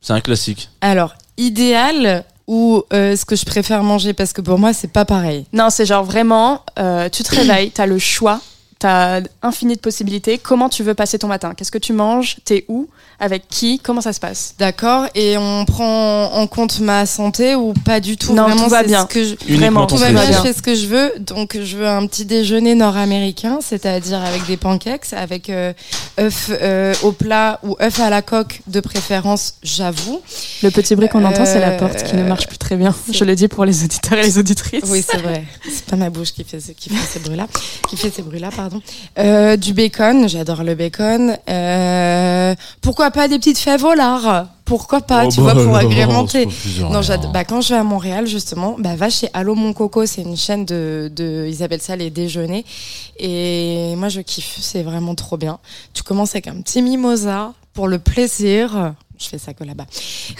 c'est un classique. Alors, idéal ou euh, ce que je préfère manger? Parce que pour moi, c'est pas pareil. Non, c'est genre vraiment, euh, tu te réveilles, t'as le choix, t'as infini de possibilités. Comment tu veux passer ton matin? Qu'est-ce que tu manges? T'es où? Avec qui? Comment ça se passe? D'accord Et on prend en compte ma santé ou pas du tout? Non, Vraiment, tout va bien. ce que je- Uniquement Vraiment, Tout va bien, je fais ce que je veux. Donc, je veux un petit déjeuner nord-américain, c'est-à-dire avec des pancakes, avec euh, œufs euh, au plat ou œufs à la coque de préférence, j'avoue. Le petit bruit qu'on entend, c'est la Euh, porte qui ne marche plus très bien. Je le dis pour les auditeurs et les auditrices. Oui, c'est vrai. C'est pas ma bouche qui fait, ce- qui fait ces bruits-là. Qui fait ces bruits-là, pardon. Euh, du bacon, j'adore le bacon. Euh, pourquoi pas des petites fèves au lard Pourquoi pas, Oh, tu bah, vois, pour non, agrémenter. Non. Bah, quand je vais à Montréal, justement, bah, va chez Allo Mon Coco, c'est une chaîne de, de, ils appellent ça les déjeuners. Et moi, je kiffe, c'est vraiment trop bien. Tu commences avec un petit mimosa pour le plaisir. Je fais ça que là-bas.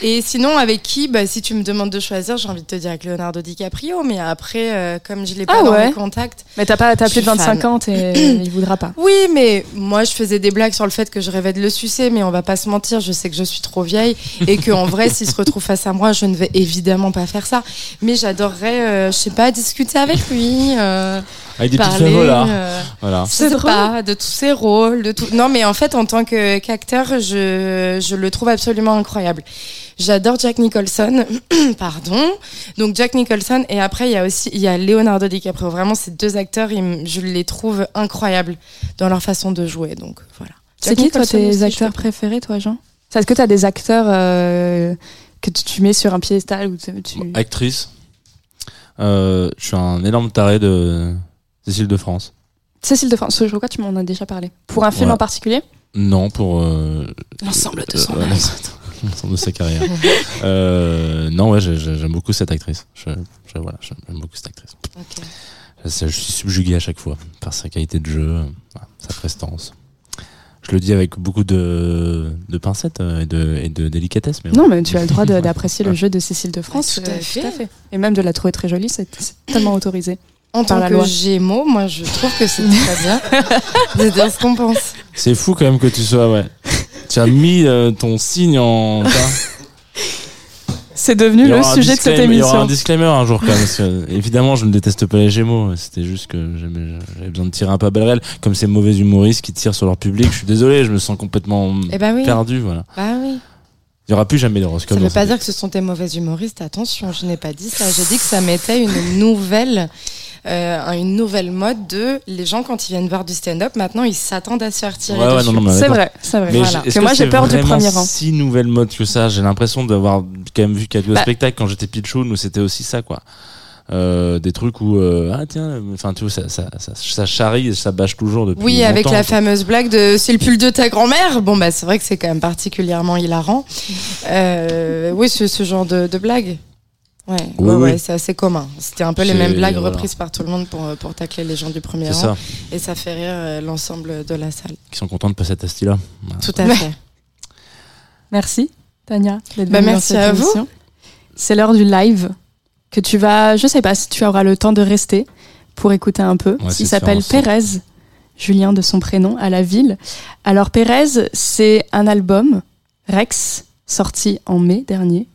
Et sinon, avec qui bah, Si tu me demandes de choisir, j'ai envie de te dire avec Leonardo DiCaprio. Mais après, euh, comme je l'ai pas Ah dans ouais mes contacts. Mais t'as pas, t'as Je plus de suis 25 fan. ans et il voudra pas. Oui, mais moi, je faisais des blagues sur le fait que je rêvais de le sucer, mais on va pas se mentir, je sais que je suis trop vieille et que en vrai, s'il se retrouve face à moi, je ne vais évidemment pas faire ça. Mais j'adorerais, euh, je sais pas, discuter avec lui, euh, Avec des parler. euh, Voilà. sais pas, de tous ses rôles, de tout. Non, mais en fait, en tant que qu'acteur, je, je le trouve absolument incroyable. J'adore Jack Nicholson, pardon. Donc Jack Nicholson et après il y a aussi il y a Leonardo DiCaprio. Vraiment, ces deux acteurs, ils je les trouve incroyables dans leur façon de jouer. Donc voilà. C'est qui, toi, Nicholson tes je acteurs préférés, toi, Jean? Est-ce que t'as des acteurs euh, que tu, tu mets sur un piédestal ou tu... tu- Actrice. Euh, je suis un énorme taré de Cécile de France. Cécile de France, je crois que tu m'en as déjà parlé. Pour un film Ouais. en particulier? Non, pour euh, L'ensemble de euh, son ouais, l'ensemble de sa carrière. euh, non, ouais, j'ai- j'ai- j'aime beaucoup cette actrice. Je, je- voilà, j'aime beaucoup cette actrice. Je, je suis subjugué à chaque fois par sa qualité de jeu, euh, voilà, sa prestance. Je le dis avec beaucoup de, de pincettes euh, et de, et de délicatesse. Mais Non, ouais. mais tu as le droit de- d'apprécier le jeu de Cécile de France. Tout à euh, fait. Et même de la trouver très jolie, c'est c'est tellement autorisé. En tant que loi. Gémeaux, moi je trouve que c'est très bien de dire ce qu'on pense. C'est fou quand même que tu sois, ouais. tu as mis euh, ton signe en. C'est devenu le sujet de cette disclaimer- Il y aura un émission. disclaimer un jour quand même. Parce que, évidemment, je ne déteste pas les Gémeaux. C'était juste que j'avais besoin de tirer un peu à balles réelles. Comme ces mauvais humoristes qui tirent sur leur public. Je suis désolé, je me sens complètement Eh ben oui. perdu. Voilà. Bah oui. Il n'y aura plus jamais d'horoscope. Ça ne veut pas dire que ce sont des mauvais humoristes. Attention, je n'ai pas dit ça. J'ai dit que ça mettait une nouvelle, euh, une nouvelle mode de les gens quand ils viennent voir du stand-up. Maintenant, ils s'attendent à se faire tirer Ouais, ouais, dessus. C'est vrai, c'est vrai. Mais Voilà. Que moi, j'ai peur du premier rang. si nouvelle mode que ça? J'ai l'impression d'avoir quand même vu quelques Bah. spectacles quand j'étais pitchoun où c'était aussi ça, quoi. euh, des trucs où euh, ah tiens, enfin tu vois ça, ça, ça, ça charrie, et ça bâche toujours depuis. Oui, avec longtemps, la quoi. fameuse blague de c'est le pull de ta grand-mère. Bon, bah, c'est vrai que c'est quand même particulièrement hilarant. Euh, oui, ce, ce genre de, de blague. Ouais, Oui, ouais, oui. ouais, c'est assez commun. C'était un peu les mêmes blagues voilà. reprises par tout le monde pour, pour tacler les gens du premier C'est rang. ça. Et ça fait rire euh, l'ensemble de la salle. Qui sont contents de passer à Tasti-là. Tout à fait. Merci, Tania, d'être Bah, merci cette à vous. C'est l'heure du live que tu vas. Je sais pas si tu auras le temps de rester pour écouter un peu. Il s'appelle. Pérez, Julien de son prénom, à la ville. Alors, Pérez, c'est un album, Rex, sorti en mai dernier.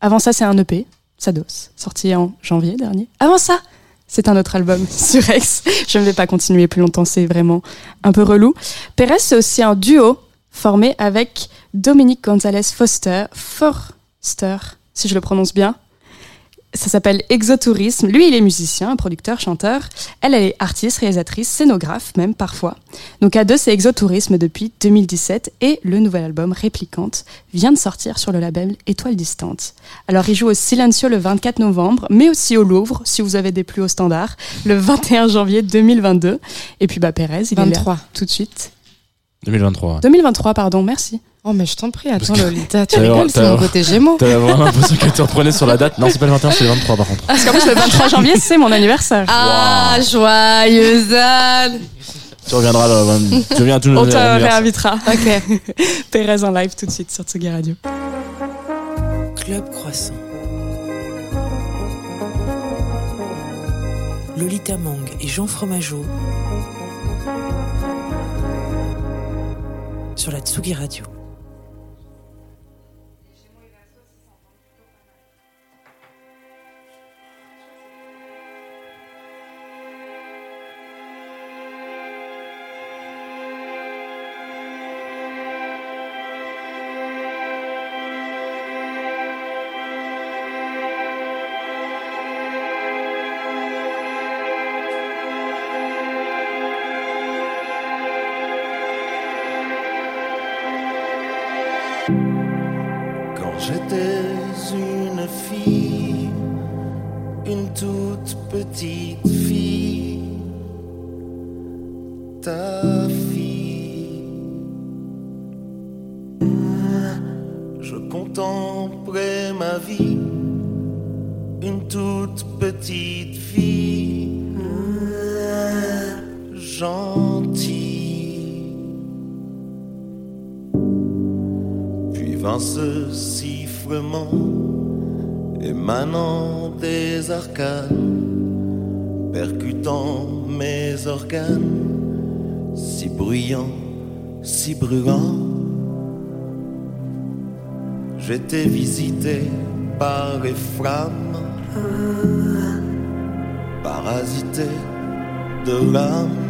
Avant ça, c'est un EP, Sados, sorti en janvier dernier. Avant ça, c'est un autre album sur Rex. Je ne vais pas continuer plus longtemps, c'est vraiment un peu relou. Pérez, c'est aussi un duo formé avec Dominique Gonzalez Foster, Forster, si je le prononce bien. Ça s'appelle Exotourisme. Lui, il est musicien, producteur, chanteur. Elle, elle est artiste, réalisatrice, scénographe même parfois. Donc à deux, c'est Exotourisme depuis 2017 et le nouvel album Réplicante vient de sortir sur le label Étoile Distante. Alors il joue au Silencio le 24 novembre, mais aussi au Louvre si vous avez des plus hauts standards, le 21 janvier 2022. Et puis bah Pérez, il est 23. là tout de suite. 2023. 2023, pardon, merci. Oh, mais je t'en prie, attends, que- Lolita, tu rigoles, c'est mon côté Gémeaux. T'as vraiment l'impression que tu reprenais sur la date. Non, c'est pas le 21, c'est le 23 par contre. Parce qu'en plus, le 23 janvier, c'est mon anniversaire. Ah, joyeuse Anne Tu reviendras là. ben, Tu reviens à tous nos On te réinvitera. Ok. Pérez en live tout de suite sur Tsugi Radio. Club Croissant. Lolita Mang et Jean Fromageau sur la Tsugi Radio. Petite fille, ta fille, je contemplais ma vie, une toute petite fille, gentille. Puis vint ce sifflement émanant des arcanes, percutant mes organes, si bruyant, si brûlant. J'étais visité par les flammes, parasité de l'âme.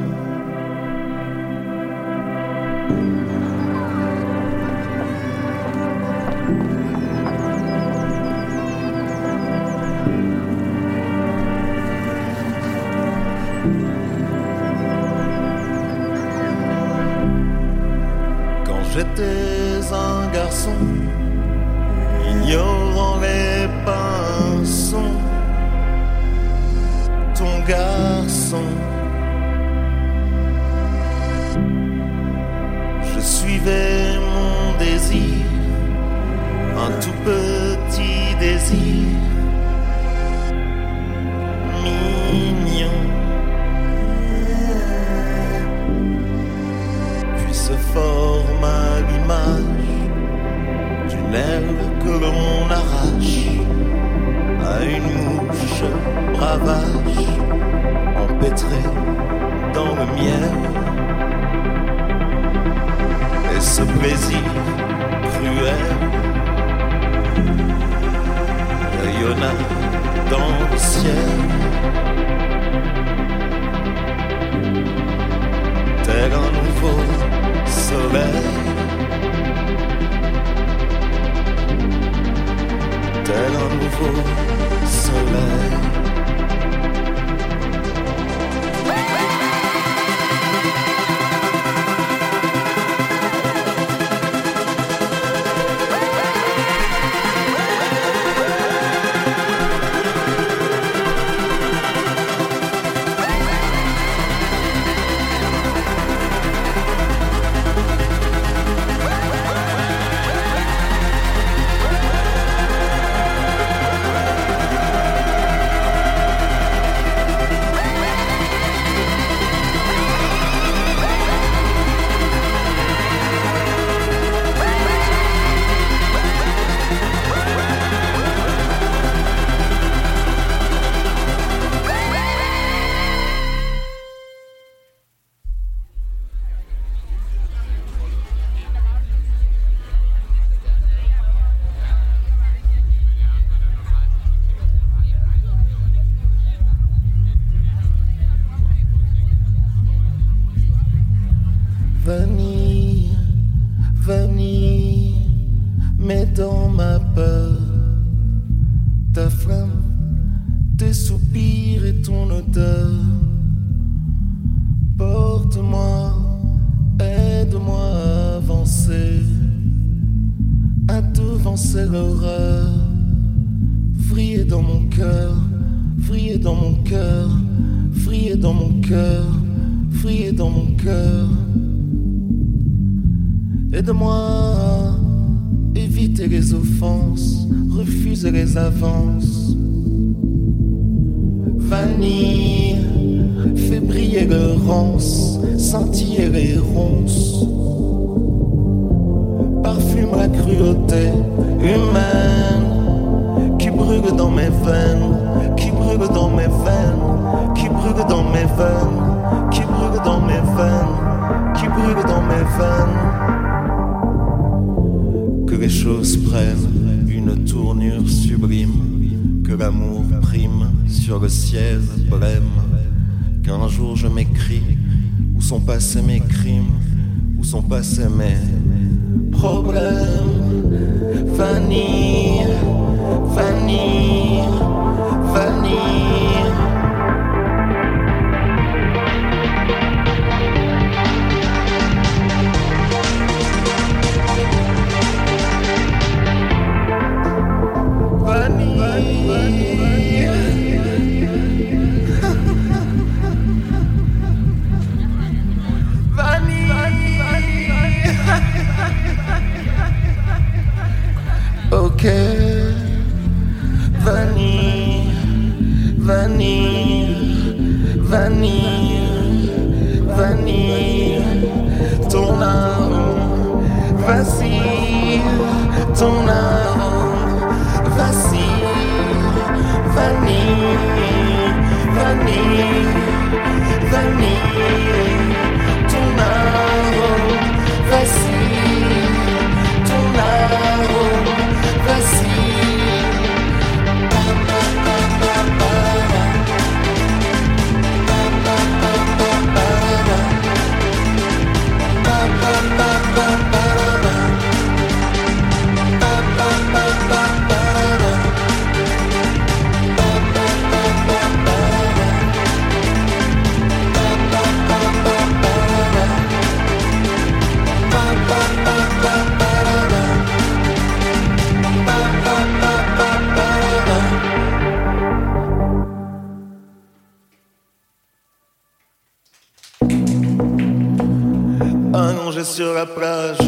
pra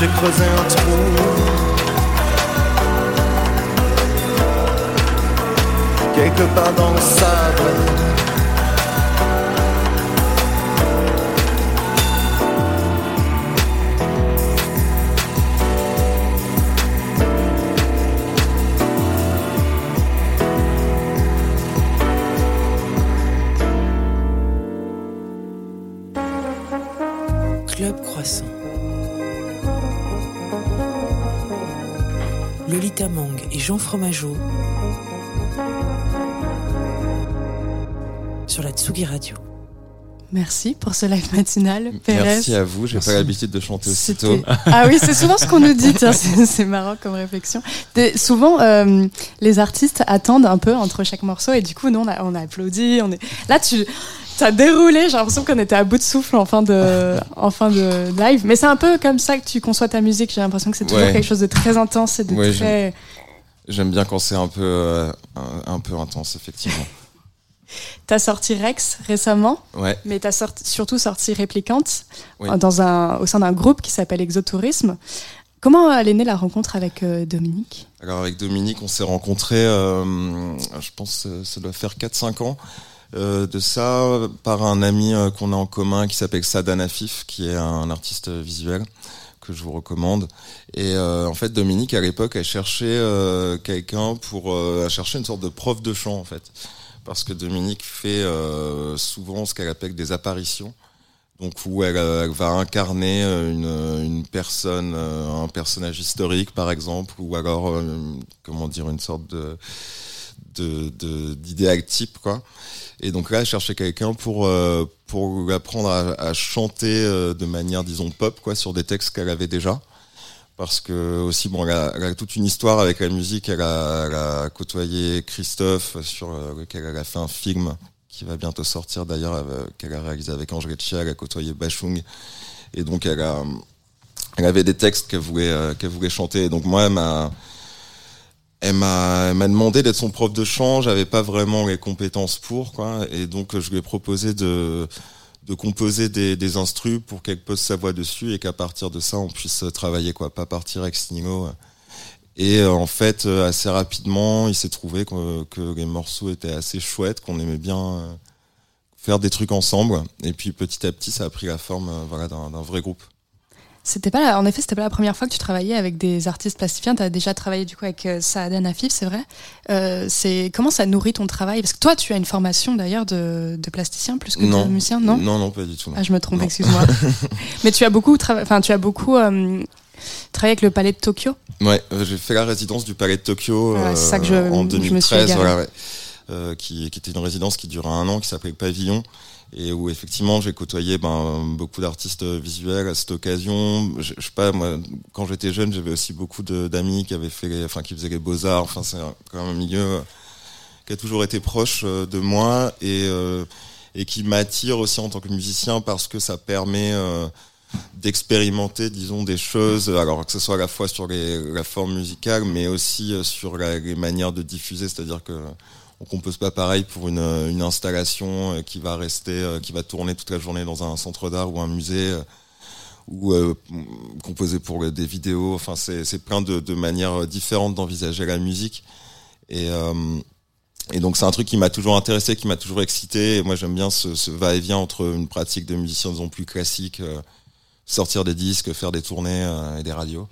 j'ai creusé un trou. quelque part dans le sable. Et Jean Fromageau sur la Tsugi Radio. Merci pour ce live matinal, Pérez. Merci à vous, j'ai pas l'habitude de chanter aussitôt. Ah oui, c'est souvent ce qu'on nous dit, tiens, c'est c'est marrant comme réflexion. Des- souvent, euh, les artistes attendent un peu entre chaque morceau et du coup, nous, on a, on a applaudi. On est... Là, tu as déroulé, j'ai l'impression qu'on était à bout de souffle en fin de, en fin de live. Mais c'est un peu comme ça que tu conçois ta musique, j'ai l'impression que c'est toujours Ouais. quelque chose de très intense et de Ouais, très... J'aime bien quand c'est un peu, euh, un, un peu intense, effectivement. T'as sorti Rex récemment, Ouais. mais t'as sorti, surtout sorti Réplicante Oui. euh, dans un, au sein d'un groupe qui s'appelle Exotourisme. Comment elle est née la rencontre avec euh, Dominique? Alors avec Dominique, on s'est rencontrés, euh, je pense que ça doit faire 4-5 ans. euh, de ça par un ami euh, qu'on a en commun qui s'appelle Sadan Afif, qui est un artiste visuel que je vous recommande. Et euh, en fait, Dominique, à l'époque, elle cherchait euh, quelqu'un pour... euh, elle une sorte de prof de chant, en fait. Parce que Dominique fait euh, souvent ce qu'elle appelle des apparitions. Donc où elle, euh, elle va incarner euh, une, une personne, un personnage historique par exemple, ou alors comment dire une sorte de de- de- d'idéal type quoi. Et donc là, cherchait quelqu'un pour euh, pour apprendre à, chanter euh, de manière disons pop quoi sur des textes qu'elle avait déjà. Parce que aussi bon, elle a, toute une histoire avec la musique. Elle a, côtoyé Christophe sur euh, lequel elle a fait un film qui va bientôt sortir d'ailleurs, euh, qu'elle a réalisé avec Ange Chia, elle a côtoyé Bachung. Et donc elle a, avait des textes qu'elle voulait, euh, qu'elle voulait chanter. Et donc moi, elle m'a, elle m'a, demandé d'être son prof de chant. J'avais pas vraiment les compétences pour, quoi. Et donc je lui ai proposé de, composer des, des instrus pour qu'elle pose sa voix dessus et qu'à partir de ça, on puisse travailler, quoi. Pas partir ex nihilo. Et euh, en fait, euh, assez rapidement, il s'est trouvé que, que les morceaux étaient assez chouettes, qu'on aimait bien euh, faire des trucs ensemble. Et puis petit à petit, ça a pris la forme voilà, d'un vrai groupe. C'était pas, en effet, c'était pas la première fois que tu travaillais avec des artistes plasticiens. Tu as déjà travaillé du coup avec euh, Saadan Afif, c'est vrai. Euh, c'est comment ça nourrit ton travail? Parce que toi, tu as une formation d'ailleurs de, de plasticien plus que Non. de musicien, non? Non, non, pas du tout. non. Ah, je me trompe, excuse-moi. Mais tu as beaucoup, enfin, tu as beaucoup euh, travaillé avec le Palais de Tokyo? Ouais, euh, j'ai fait la résidence du Palais de Tokyo ça que je- en je me suis 2013, égarée. voilà, ouais. Euh, qui, était une résidence qui durait un an, qui s'appelait Pavillon, et où effectivement j'ai côtoyé ben, beaucoup d'artistes visuels à cette occasion. Je, sais pas, moi, quand j'étais jeune, j'avais aussi beaucoup d'amis qui avaient fait, enfin, qui faisaient les beaux arts. Enfin, c'est quand même un milieu euh, qui a toujours été proche euh, de moi et qui m'attire aussi en tant que musicien parce que ça permet d'expérimenter, disons, des choses, alors que ce soit à la fois sur la forme musicale, mais aussi sur les manières de diffuser, c'est-à-dire que on compose pas pareil pour une, une installation euh, qui va rester, euh, qui va tourner toute la journée dans un centre d'art ou un musée, euh, ou euh, composer pour des vidéos. Enfin, c'est plein de, de manières différentes d'envisager la musique. Et, euh, et donc c'est un truc qui m'a toujours intéressé, qui m'a toujours excité. Moi j'aime bien ce, ce va-et-vient entre une pratique de musicien plus classique, euh, sortir des disques, faire des tournées euh, et des radios.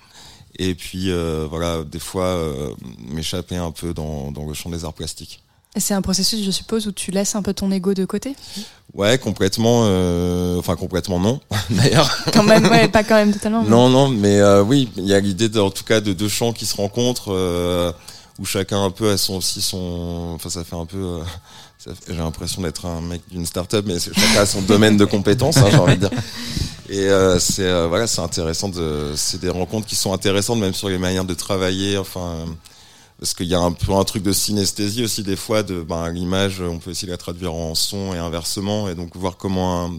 Et puis euh, voilà, des fois euh, m'échapper un peu dans, dans le champ des arts plastiques. Et c'est un processus, je suppose, où tu laisses un peu ton ego de côté. Ouais, complètement. euh, enfin complètement non, d'ailleurs. Quand même, ouais, pas quand même totalement. Non, non, mais euh, oui, il y a l'idée en tout cas de deux champs qui se rencontrent, euh, où chacun un peu a son aussi son. Enfin, ça fait un peu. fait- J'ai l'impression d'être un mec d'une start-up, mais chacun a son domaine de compétences, hein, j'ai envie de dire. Et c'est voilà, c'est intéressant de. C'est des rencontres qui sont intéressantes, même sur les manières de travailler. Enfin, parce qu'il y a un peu un truc de synesthésie aussi des fois de ben, l'image on peut aussi la traduire en son et inversement. Et donc voir comment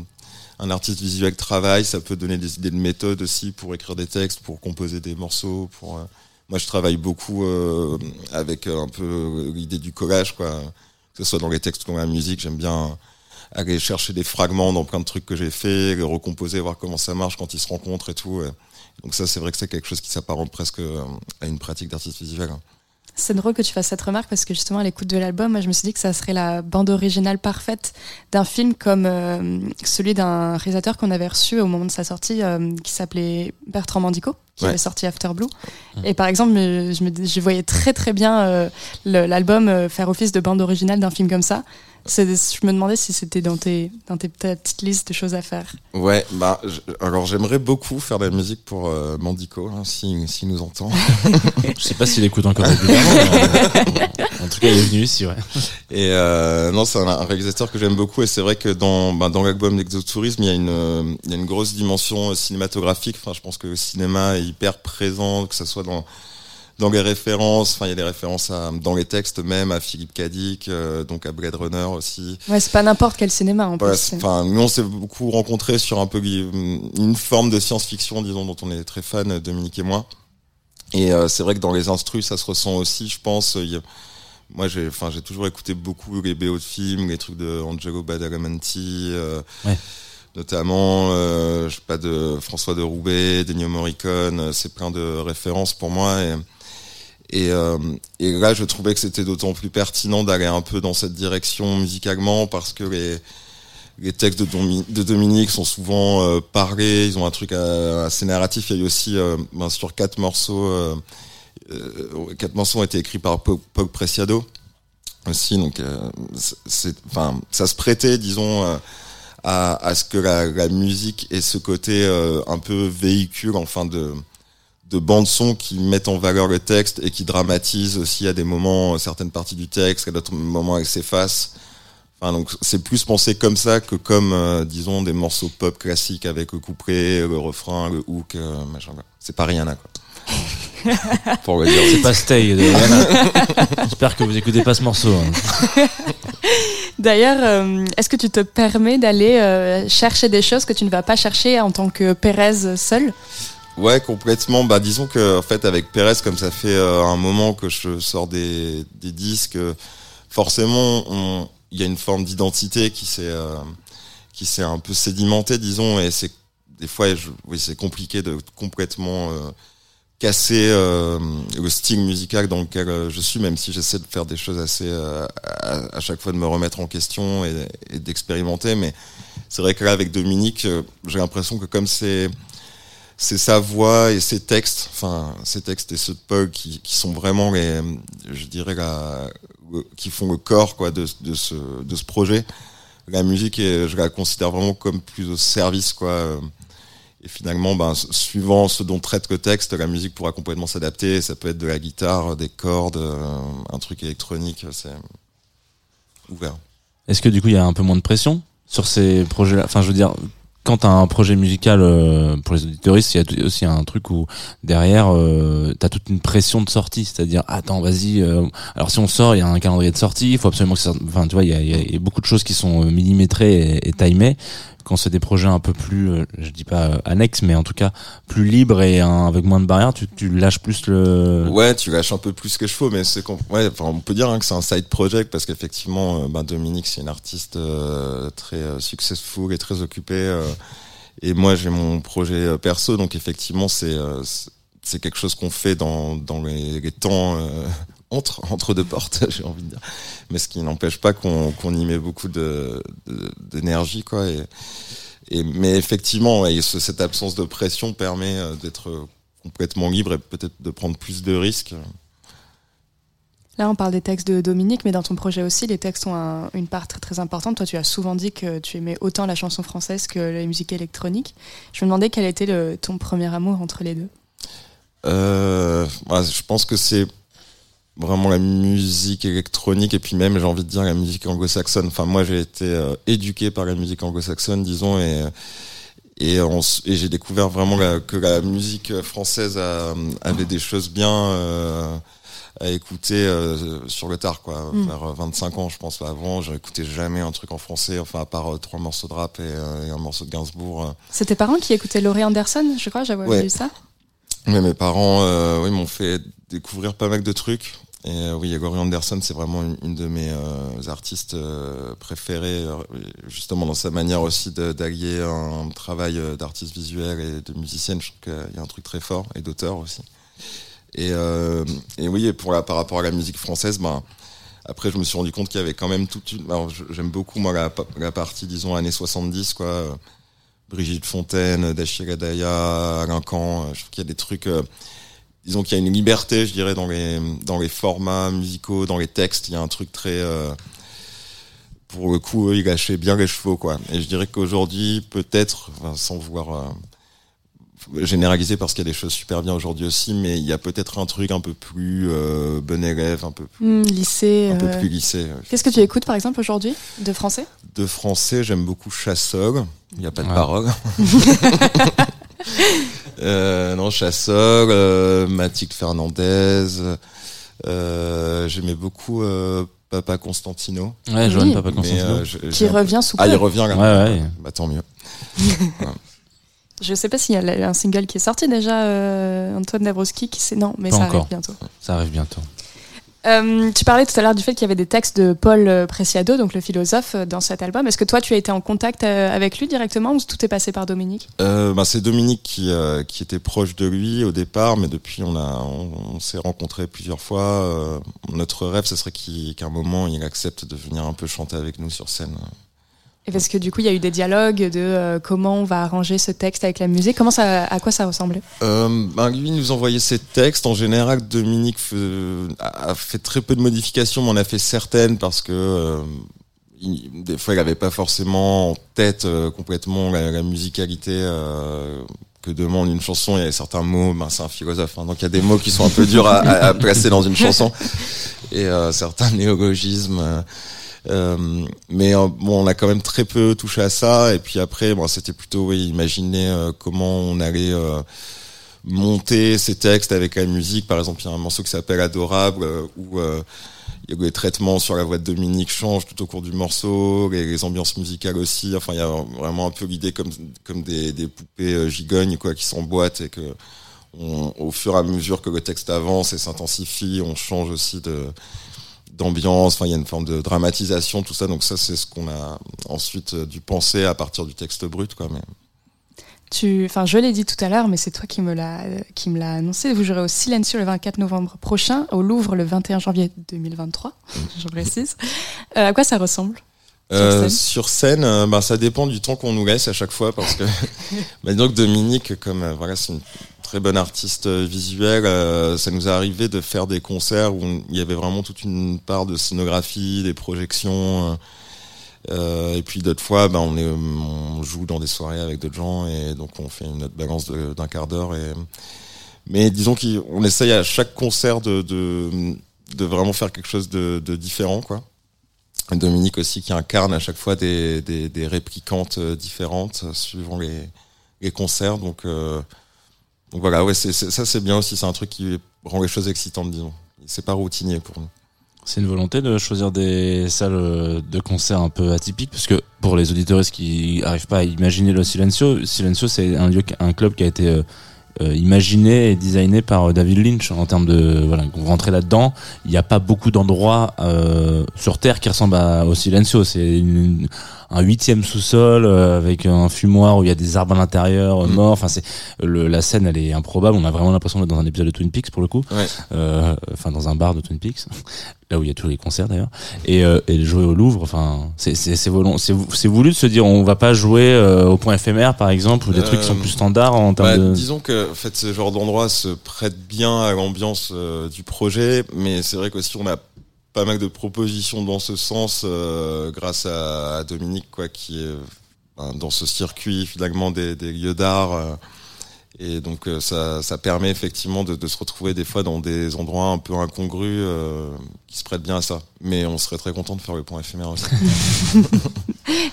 un, artiste visuel travaille ça peut donner des idées de méthode aussi pour écrire des textes pour composer des morceaux pour euh, moi je travaille beaucoup euh, avec euh, un peu l'idée du collage quoi. Que ce soit dans les textes ou dans la musique j'aime bien aller chercher des fragments dans plein de trucs que j'ai fait les recomposer voir comment ça marche quand ils se rencontrent et tout donc ça c'est vrai que c'est quelque chose qui s'apparente presque à une pratique d'artiste visuel hein. C'est drôle que tu fasses cette remarque parce que justement à l'écoute de l'album, moi, je me suis dit que ça serait la bande originale parfaite d'un film comme euh, celui d'un réalisateur qu'on avait reçu au moment de sa sortie euh, qui s'appelait Bertrand Mandico qui Ouais. avait sorti After Blue. Et par exemple, je, je, me, je voyais très très bien euh, l'album faire office de bande originale d'un film comme ça. Je me demandais si c'était dans tes, dans tes ta petite liste de choses à faire. Ouais, bah, je- alors j'aimerais beaucoup faire de la musique pour euh, Mandico, hein, si, si nous entend. Je sais pas s'il écoute encore régulièrement. mais en tout cas, il est venu ici, ouais. Et euh, non, c'est un, un réalisateur que j'aime beaucoup, et c'est vrai que dans, bah, dans l'album d'Exotourisme, il y a une, euh, il y a une grosse dimension euh, cinématographique. Enfin, je pense que le cinéma est hyper présent, que ce soit dans dans les références, enfin il y a des références à, dans les textes même à Philippe Cadic, euh, donc à Blade Runner aussi. Ouais, c'est pas n'importe quel cinéma en Voilà, plus. c'est- enfin, nous, on s'est beaucoup rencontrés sur un peu une forme de science-fiction, disons, dont on est très fan, Dominique et moi. Et euh, c'est vrai que dans les instrus, ça se ressent aussi, je pense. Il y a- moi, j'ai, enfin, j'ai toujours écouté beaucoup les BO de films, les trucs de Angelo Badalamenti, euh, Ouais. notamment, euh, je sais pas, de François de Roubaix, d'Ennio Morricone. euh, C'est plein de références pour moi. Et, et, euh, et là, je trouvais que c'était d'autant plus pertinent d'aller un peu dans cette direction musicalement parce que les, textes de, Domi- de Dominique sont souvent euh, parlés, ils ont un truc euh, assez narratif. Il y a eu aussi, ben, sur quatre morceaux, quatre morceaux ont été écrits par Pog, Preciado aussi, donc ça se prêtait, disons, à, ce que la, musique ait ce côté un peu véhicule, enfin de de bande son qui mettent en valeur le texte et qui dramatisent aussi à des moments euh, certaines parties du texte, à d'autres moments elles s'effacent. Enfin, donc c'est plus pensé comme ça que comme euh, disons des morceaux pop classiques avec le couplet, le refrain, le hook, euh, machin. quoi. C'est pas Rihanna quoi. Pour le dire. C'est pas Stay. J'espère que vous écoutez pas ce morceau. hein. D'ailleurs, euh, est-ce que tu te permets d'aller euh, chercher des choses que tu ne vas pas chercher en tant que Pérez seul? Ouais, complètement. Bah, disons que en fait, avec Pérez, comme ça fait euh, un moment que je sors des, disques, euh, forcément, il y a une forme d'identité qui s'est euh, qui s'est un peu sédimentée, disons, et c'est des fois, c'est compliqué de complètement casser le style musical dans lequel je suis, même si j'essaie de faire des choses assez à, chaque fois de me remettre en question et, et d'expérimenter. Mais c'est vrai que là, avec Dominique, j'ai l'impression que comme c'est c'est sa voix et ses textes, enfin ses textes et ceux de Pug qui, qui sont vraiment les, je dirais la, qui font le corps quoi de, de ce de ce projet. La musique, est, je la considère vraiment comme plus au service quoi. Et finalement, ben, suivant ce dont traite le texte, la musique pourra complètement s'adapter. Ça peut être de la guitare, des cordes, euh, un truc électronique, c'est ouvert. Est-ce que du coup il y a un peu moins de pression sur ces projets-là? Enfin, je veux dire, quand t'as un projet musical euh, pour les auditoristes, il y a aussi un truc où derrière euh, t'as toute une pression de sortie, c'est-à-dire attends vas-y. euh, alors si on sort, il y a un calendrier de sortie, il faut absolument que ça. Enfin, tu vois, il y a beaucoup de choses qui sont euh, millimétrées et, et timées. Quand c'est des projets un peu plus, euh, je dis pas euh, annexes, mais en tout cas plus libres et avec moins de barrières, tu, lâches plus le. Ouais, tu lâches un peu plus que je faut, mais c'est ouais, enfin, on peut dire hein, que c'est un side project parce qu'effectivement, ben, Dominique c'est une artiste très successful et très occupée, et moi j'ai mon projet perso, donc effectivement c'est c'est- quelque chose qu'on fait dans les, temps entre entre deux portes, j'ai envie de dire, mais ce qui n'empêche pas qu'on qu'on y met beaucoup de de- d'énergie quoi. Et, et mais effectivement, ouais, ce- cette absence de pression permet euh, d'être complètement libre et peut-être de prendre plus de risques. Là, on parle des textes de Dominique, mais dans ton projet aussi, les textes ont un- une part très, très importante. Toi, tu as souvent dit que tu aimais autant la chanson française que la musique électronique. Je me demandais quel était le, ton premier amour entre les deux. Euh, ouais, je pense que c'est vraiment la musique électronique et puis même j'ai envie de dire la musique anglo-saxonne. Enfin moi j'ai été euh, éduqué par la musique anglo-saxonne disons et s- et j'ai découvert vraiment la- que la musique française a- avait des choses bien euh, à écouter euh, sur le tard, quoi, Mm. vers 25 ans, je pense. Avant, j'écoutais jamais un truc en français, enfin, à part euh, trois morceaux de rap et, euh, et un morceau de Gainsbourg. euh. C'est tes parents qui écoutaient Laurie Anderson, je crois, j'avais Ouais. vu ça. Mais mes parents, euh, oui, m'ont fait découvrir pas mal de trucs. Et euh, oui, Laurie Anderson, c'est vraiment une, de mes euh, artistes euh, préférés, euh, justement dans sa manière aussi d'allier un travail d'artiste visuel et de musicienne. Je trouve qu'il y a un truc très fort et d'auteur aussi. Et, oui, par rapport à la musique française, ben après je me suis rendu compte qu'il y avait quand même toute une. J'aime beaucoup moi la, pa- la partie disons années 70 quoi. Brigitte Fontaine, Dachira Daya, Alain euh, je trouve qu'il y a des trucs. Disons qu'il y a une liberté, je dirais, dans les dans les formats musicaux, dans les textes. Il y a un truc très. euh, pour le coup, eux, ils lâchaient bien les chevaux, quoi. Et je dirais qu'aujourd'hui, peut-être, enfin, sans vouloir euh, généraliser, parce qu'il y a des choses super bien aujourd'hui aussi, mais il y a peut-être un truc un peu plus euh, bon élève, un peu plus, Hmm, lycée. un peu euh, plus euh. Qu'est-ce que tu écoutes par exemple aujourd'hui de français? De français, j'aime beaucoup Chassol. Il n'y a pas de Ouais. parole. euh, non, Chassol, euh, Mathilde Fernandez. Euh, J'aimais beaucoup euh, Papa Constantino. Ouais, Johan Oui. Papa Mais, Constantino. euh, je- Qui peu- revient sous Ah, peu. il revient là. Ouais, ouais. Bah tant mieux. Je sais pas s'il y a un single qui est sorti déjà, euh, Antoine Dabrowski, qui c'est non, mais Pas ça encore. arrive bientôt. Ça arrive bientôt. Euh, tu parlais tout à l'heure du fait qu'il y avait des textes de Paul Preciado, donc le philosophe, euh, dans cet album. Est-ce que toi, tu as été en contact euh, avec lui directement ou tout est passé par Dominique? Euh, bah, c'est Dominique qui, euh, qui était proche de lui au départ, mais depuis on on, s'est rencontrés plusieurs fois. Euh, notre rêve, ce serait qu'à un moment il accepte de venir un peu chanter avec nous sur scène. Parce que du coup, il y a eu des dialogues de euh, comment on va arranger ce texte avec la musique. Comment ça, à quoi ça ressemblait Euh, ben, lui nous envoyait ses textes. En général, Dominique a fait très peu de modifications, mais on a fait certaines parce que euh, des fois, il n'avait pas forcément en tête euh, complètement la, musicalité que demande une chanson. Il y a certains mots, ben, c'est un philosophe, hein, donc il y a des mots qui sont un peu durs à, à- placer dans une chanson et certains néologismes. Euh, mais euh, bon, on a quand même très peu touché à ça. Et puis après, bon, c'était plutôt imaginer euh, comment on allait monter ces textes avec la musique. Par exemple, il y a un morceau qui s'appelle Adorable où les traitements sur la voix de Dominique changent tout au cours du morceau, les, ambiances musicales aussi. Enfin, il y a vraiment un peu l'idée comme comme des, poupées gigognes quoi qui s'emboîtent et que au fur et à mesure que le texte avance et s'intensifie, on change aussi de d'ambiance, enfin il y a une forme de dramatisation, tout ça. Donc ça c'est ce qu'on a ensuite euh, dû penser à partir du texte brut, quoi. Mais Tu, enfin, je l'ai dit tout à l'heure, mais c'est toi qui me l'a, qui me l'a annoncé. Vous jouerez au Silencio le 24 novembre prochain, au Louvre le 21 janvier 2023. je précise. Euh, à quoi ça ressemble Euh, scène sur scène, euh, bah, ça dépend du temps qu'on nous laisse à chaque fois parce que bah, donc Dominique, comme euh, voilà, c'est une très bonne artiste euh, visuelle, euh, ça nous est arrivé de faire des concerts où il y avait vraiment toute une part de scénographie, des projections. euh, et puis d'autres fois, bah, on, joue dans des soirées avec d'autres gens et donc on fait une autre balance d'un quart d'heure. Mais disons qu'on essaye à chaque concert de, vraiment faire quelque chose de, différent, quoi. Dominique aussi qui incarne à chaque fois des, des, réplicantes différentes suivant les, concerts. Donc, donc voilà, ouais, c'est, c'est- ça c'est bien aussi, c'est un truc qui rend les choses excitantes, disons. C'est pas routinier pour nous. C'est une volonté de choisir des salles de concert un peu atypiques parce que pour les auditeuristes qui arrivent pas à imaginer le Silencio, Silencio c'est un lieu, un club qui a été euh, euh, imaginé et designé par euh, David Lynch en termes de voilà, vous rentrez là-dedans, il n'y a pas beaucoup d'endroits euh, sur terre qui ressemblent au Silencio, c'est un huitième sous-sol euh, avec un fumoir où il y a des arbres à l'intérieur euh, Mm. morts. Enfin, c'est le, la scène, elle est improbable. On a vraiment l'impression d'être dans un épisode de Twin Peaks pour le coup. Ouais. Euh, Enfin, dans un bar de Twin Peaks, là où il y a tous les concerts d'ailleurs. Et, euh, et jouer au Louvre. Enfin, c'est c'est voulu de se dire on va pas jouer euh, au point éphémère par exemple ou des trucs qui sont plus standards en termes Bah, de. Disons que en fait, ce genre d'endroit se prête bien à l'ambiance euh, du projet, mais c'est vrai qu'aussi on a pas mal de propositions dans ce sens euh, grâce à, à Dominique, quoi, qui est ben, dans ce circuit finalement des, des lieux d'art. euh, et donc euh, ça, ça permet effectivement de, de se retrouver des fois dans des endroits un peu incongrus euh, qui se prêtent bien à ça. Mais on serait très content de faire le point éphémère aussi.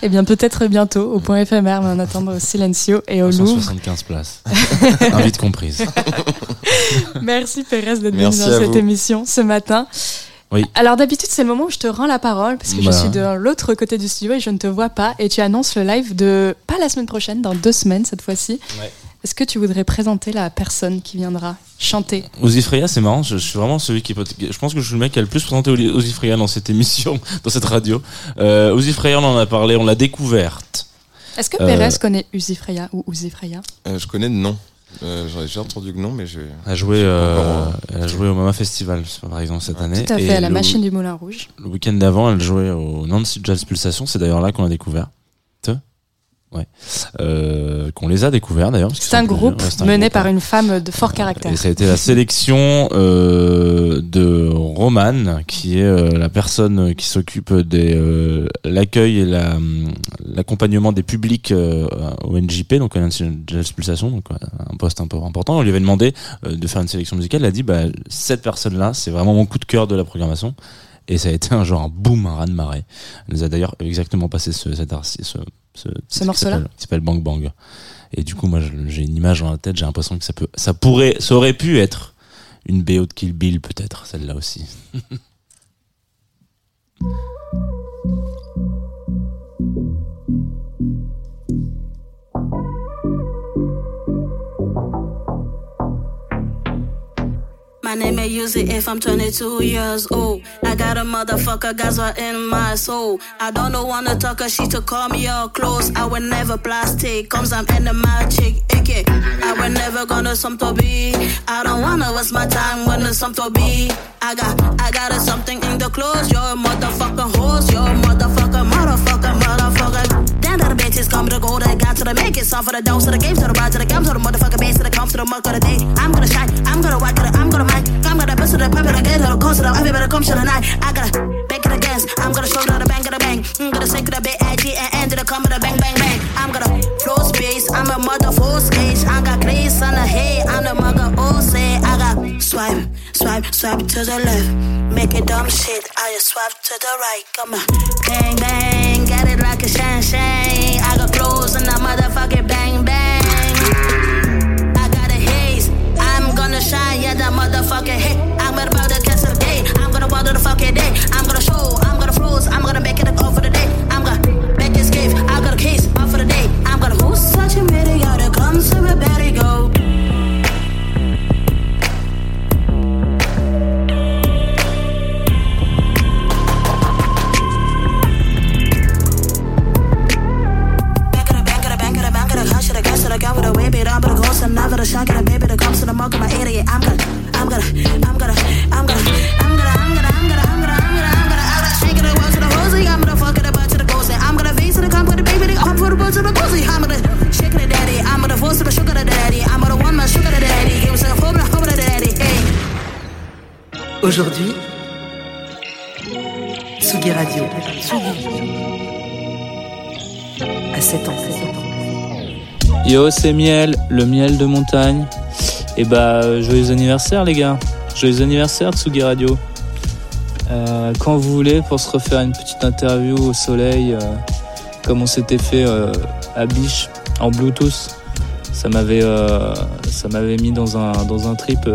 Eh bien, peut-être bientôt au point éphémère, mais en attendant au Silencio et au Louvre. 175 places. Invite comprise. Merci Pérez d'être venu dans cette vous. émission ce matin. Oui. Alors d'habitude c'est le moment où je te rends la parole parce que je Bah. suis de l'autre côté du studio et je ne te vois pas et tu annonces le live de pas la semaine prochaine, dans deux semaines cette fois-ci. Ouais. Est-ce que tu voudrais présenter la personne qui viendra chanter? Ozzy Freya, c'est marrant, je, je suis vraiment celui qui peut. Je pense que je suis le mec qui a le plus présenté Oli- Ozzy Freya dans cette émission, dans cette radio. Euh, on en a parlé, on l'a découverte. Est-ce que Euh, Pérez connaît Uzi Freya ou Uzi Freya? Euh, je connais de nom. Euh, J'en ai déjà entendu que non, mais je. Elle a joué, euh, elle a joué au Mama Festival, par exemple, cette année. Tout à fait, Et à la le- machine du Moulin Rouge. Le week-end d'avant, elle jouait au Nancy Jazz Pulsation. C'est d'ailleurs là qu'on a découvert. Ouais. Euh, qu'on les a découverts d'ailleurs. C'est un groupe. Ouais, un mené groupe, par ouais. une femme de fort caractère. Et ça a été la sélection euh, de Roman, qui est euh, la personne qui s'occupe de euh, l'accueil et la, l'accompagnement des publics euh, au NJP, donc Nancy Jazz Pulsation, donc ouais, un poste un peu important. On lui avait demandé euh, de faire une sélection musicale. Elle a dit, bah, cette personne-là, c'est vraiment mon coup de cœur de la programmation. Et ça a été un genre un boom, un raz-de-marée. Elle nous a d'ailleurs exactement passé ce, cet ce, ce, Ce morceau-là qui s'appelle Bang Bang. Et du coup, moi, j'ai une image dans la tête. J'ai l'impression que ça peut, ça pourrait, ça aurait pu être une BO de Kill Bill, peut-être, celle-là aussi. Name use it if I'm 22 years old. I got a motherfucker Gaza in my soul. I don't know wanna talk her, she to call me all close. I will never plastic, comes I'm in the magic, icky. I will never gonna some to be. I don't wanna waste my time when there's some to be. I got, I got a something in the clothes. You're a motherfucking horse. You're a motherfucker, motherfucker, motherfucker. That the bitches come to the gold, I got to the make it. Song for the dose, to the game, to the ride, to the gum, to the motherfucking base, to the comp, to the muck of the day. I'm gonna shine, I'm gonna whack it, I'm gonna mic, I'm gonna bust to the pump it again, to the coast, to the every better come to the night. I gotta bake it again, I'm gonna show to the bang, to the bang. I'm gonna shake it a bit edgy and end to the come to the bang, bang, bang. I'm gonna I'm a mother full stage. I got grace on the head, I'm the mother all say. I got swipe, swipe, swipe to the left. Make it dumb shit, I just swipe to the right. Come on, bang, bang, get it like a shine, shine. I got clothes and a motherfucking bang, bang. I got a haze. I'm gonna shine, yeah, that motherfucking hit. I'm about to catch the day. I'm gonna water the fucking day. I'm gonna show, I'm gonna froze. I'm gonna make it a the never the shock of the baby that comes to the mug of my idiot. I'm gonna, I'm gonna, I'm gonna, I'm gonna, I'm gonna, I'm gonna, I'm gonna, I'm gonna, I'm gonna, I'm gonna, I'm gonna shake it away to the rosy. I'm gonna fuck it about to the ghost. I'm gonna face to the come with the baby, the come for the to the ghosty. I'm gonna shake it, daddy. I'm gonna force to the sugar, the daddy. I'm gonna one man sugar, the daddy. Give me some home, home, the daddy. Hey. Aujourd'hui, Tsugi Radio. À 7 ans. Yo, c'est Miel, le miel de montagne. Et bah, euh, joyeux anniversaire, les gars. Joyeux anniversaire, Tsugi Radio. Euh, quand vous voulez, pour se refaire une petite interview au soleil, euh, comme on s'était fait à Biche, en Bluetooth, ça m'avait ça m'avait mis dans un, dans un trip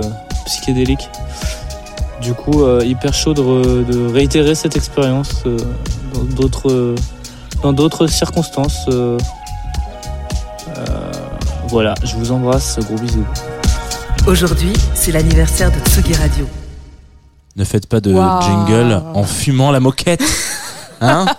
psychédélique. Du coup, hyper chaud de, de réitérer cette expérience dans d'autres circonstances. Voilà, je vous embrasse, gros bisous. Aujourd'hui, c'est l'anniversaire de Tsugi Radio. Ne faites pas de Wow. jingle en fumant la moquette. Hein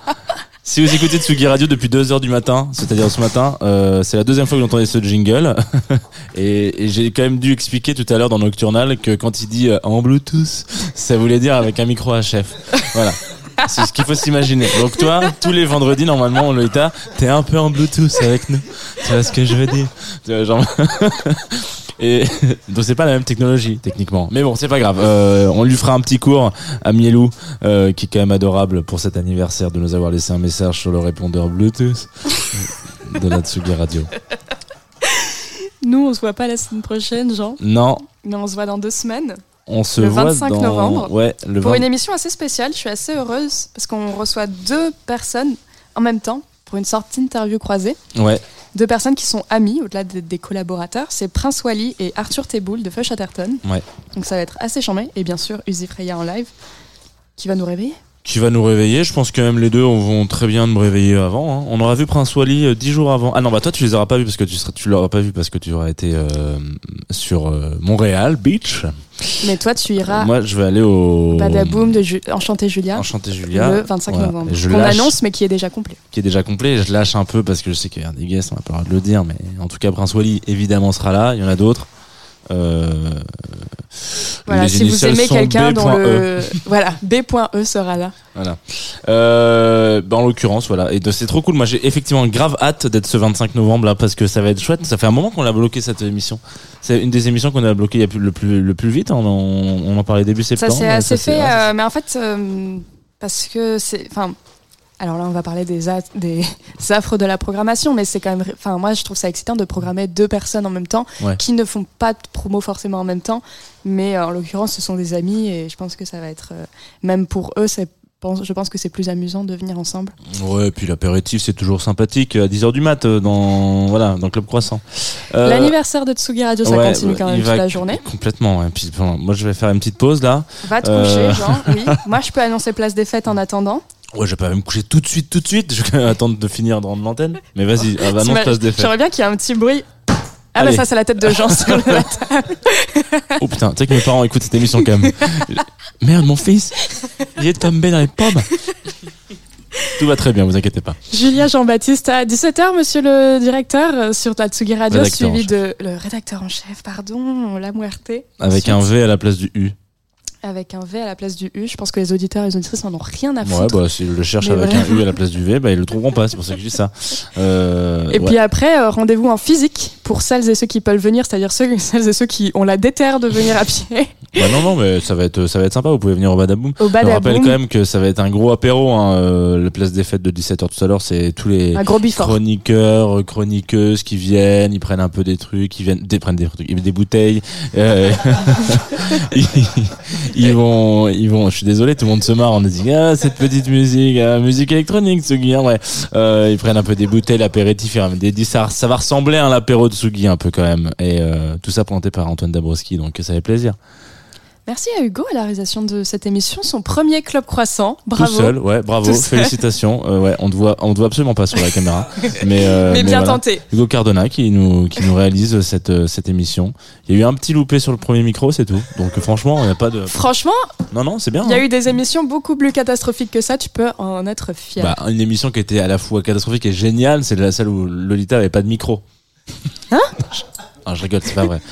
Si vous écoutez Tsugi Radio depuis 2h du matin, c'est-à-dire ce matin, euh, c'est la deuxième fois que vous entendez ce jingle. et et j'ai quand même dû expliquer tout à l'heure dans Nocturnal que quand il dit euh, en Bluetooth, ça voulait dire avec un micro HF. Voilà. C'est ce qu'il faut s'imaginer. Donc toi, tous les vendredis, normalement, Lolita, t'es un peu en Bluetooth avec nous. Tu vois ce que je veux dire genre... Et donc c'est pas la même technologie techniquement. Mais bon, c'est pas grave. Euh, on lui fera un petit cours à Mielou, euh, qui est quand même adorable pour cet anniversaire de nous avoir laissé un message sur le répondeur Bluetooth de la Tsugi Radio. Nous, on se voit pas la semaine prochaine, Jean. Non, Mais on se voit dans deux semaines. On se le voit 25 dans novembre. ouais le Pour 20 une émission assez spéciale, je suis assez heureuse parce qu'on reçoit deux personnes en même temps pour une sorte d'interview croisée. ouais deux personnes qui sont amies au-delà des, des collaborateurs. C'est Prince Wally et Arthur Teboul de Feu Chatterton. Ouais. Donc ça va être assez charmé. Et bien sûr, Uzi Freya en live qui va nous réveiller. Qui va nous réveiller Je pense que même les deux vont très bien me réveiller avant. hein. On aura vu Prince Wally euh, dix jours avant. Ah non, bah toi tu les auras pas vus parce que tu seras, tu l'auras pas vu parce que tu auras été euh, sur euh, Montréal Beach. Mais toi, tu iras Moi, je vais aller au Badaboom de Ju- Enchanté Julia. Enchanté Julia. Le 25 Voilà. novembre. Qu'on lâche- annonce, mais qui est déjà complet. qui est déjà complet. Je lâche un peu parce que je sais qu'il y a des guests, on n'a pas le droit de le dire, mais en tout cas, Prince Wally évidemment sera là. Il y en a d'autres. Euh, Voilà, si vous aimez quelqu'un dont B.E. le. Voilà, B.E sera là. Voilà. Euh, bah, en l'occurrence, voilà. Et c'est trop cool. Moi, j'ai effectivement grave hâte d'être ce 25 novembre là parce que ça va être chouette. Ça fait un moment qu'on l'a bloqué cette émission. C'est une des émissions qu'on a bloqué le plus le plus vite. hein. On, en- on en parlait début Ça septembre. s'est assez s'est- fait, euh, mais en fait, euh, parce que c'est. Enfin. Alors là, on va parler des, des affres de la programmation, mais c'est quand même. Enfin, moi, je trouve ça excitant de programmer deux personnes en même temps Ouais. qui ne font pas de promo forcément en même temps, mais euh, en l'occurrence, ce sont des amis et je pense que ça va être. euh, même pour eux, c'est- je pense que c'est plus amusant de venir ensemble. Ouais, et puis l'apéritif c'est toujours sympathique à 10h du mat euh, dans voilà dans Club Croissant. Euh, L'anniversaire de Tsugi Radio, ça ouais, continue quand même toute la journée. Complètement. ouais. Puis, bon, moi je vais faire une petite pause là. Va te Euh, coucher, Jean, oui. Moi, je peux annoncer place des fêtes en attendant. Ouais, je vais pas me coucher tout de suite, tout de suite. Je vais attendre de finir de rendre l'antenne. Mais vas-y, ah, bah, annonce T'imagines- place des. J'aimerais bien qu'il y ait un petit bruit. Ah, Allez. bah ça, c'est la tête de Jean sur le Oh putain, tu sais que mes parents écoutent cette émission quand même. Merde, mon fils, il est tombé dans les pommes. Tout va très bien, vous inquiétez pas. Julia Jean-Baptiste à 17h, monsieur le directeur, euh, sur la Tsugi Radio, Rédacteur suivi de le rédacteur en chef, pardon, la Muerte. Avec un V à la place du U. Avec un V à la place du U. Je pense que les auditeurs et les auditrices n'en ont rien à Ouais, foutre. bah s'ils le cherchent avec un U à la place du V, bah ils le trouveront pas, c'est pour ça que je dis ça. Euh, Et ouais. puis après, euh, rendez-vous en physique pour celles et ceux qui peuvent venir, c'est-à-dire ceux, celles et ceux qui ont la déterre de venir à pied. Bah non, non, mais ça va être, ça va être sympa. Vous pouvez venir au Badaboom. Au Je rappelle Badaboom. quand même que ça va être un gros apéro. Hein, euh, le place des fêtes de 17h tout à l'heure, c'est tous les Un gros bifort. chroniqueurs, chroniqueuses qui viennent, ils prennent un peu des trucs, ils viennent, des, prennent des, bouteilles. ils, ils vont, ils vont. Je suis désolé, tout le monde se marre. On dit ah cette petite musique, ah, musique électronique, Tsugi. Hein, ouais. Euh, ils prennent un peu des bouteilles, l'apéritif, des disques. ça, ça va ressembler à un apéro de Tsugi un peu quand même. Et euh, tout ça présenté par Antoine Dabrowski, donc ça fait plaisir. Merci à Hugo à la réalisation de cette émission, son premier club croissant. Bravo. Tout seul, ouais, bravo, félicitations. Euh, ouais, on te voit, on te voit absolument pas sur la caméra, mais euh, Mais bien tenté. Hugo Cardona qui nous qui nous réalise cette euh, cette émission. Il y a eu un petit loupé sur le premier micro, c'est tout. Donc franchement, on n'a pas de. Franchement, Non non, c'est bien. il y a hein. eu des émissions beaucoup plus catastrophiques que ça, tu peux en être fier. Bah, une émission qui était à la fois catastrophique et géniale, c'est la celle où Lolita avait pas de micro. Hein? Ah, je rigole, c'est pas vrai.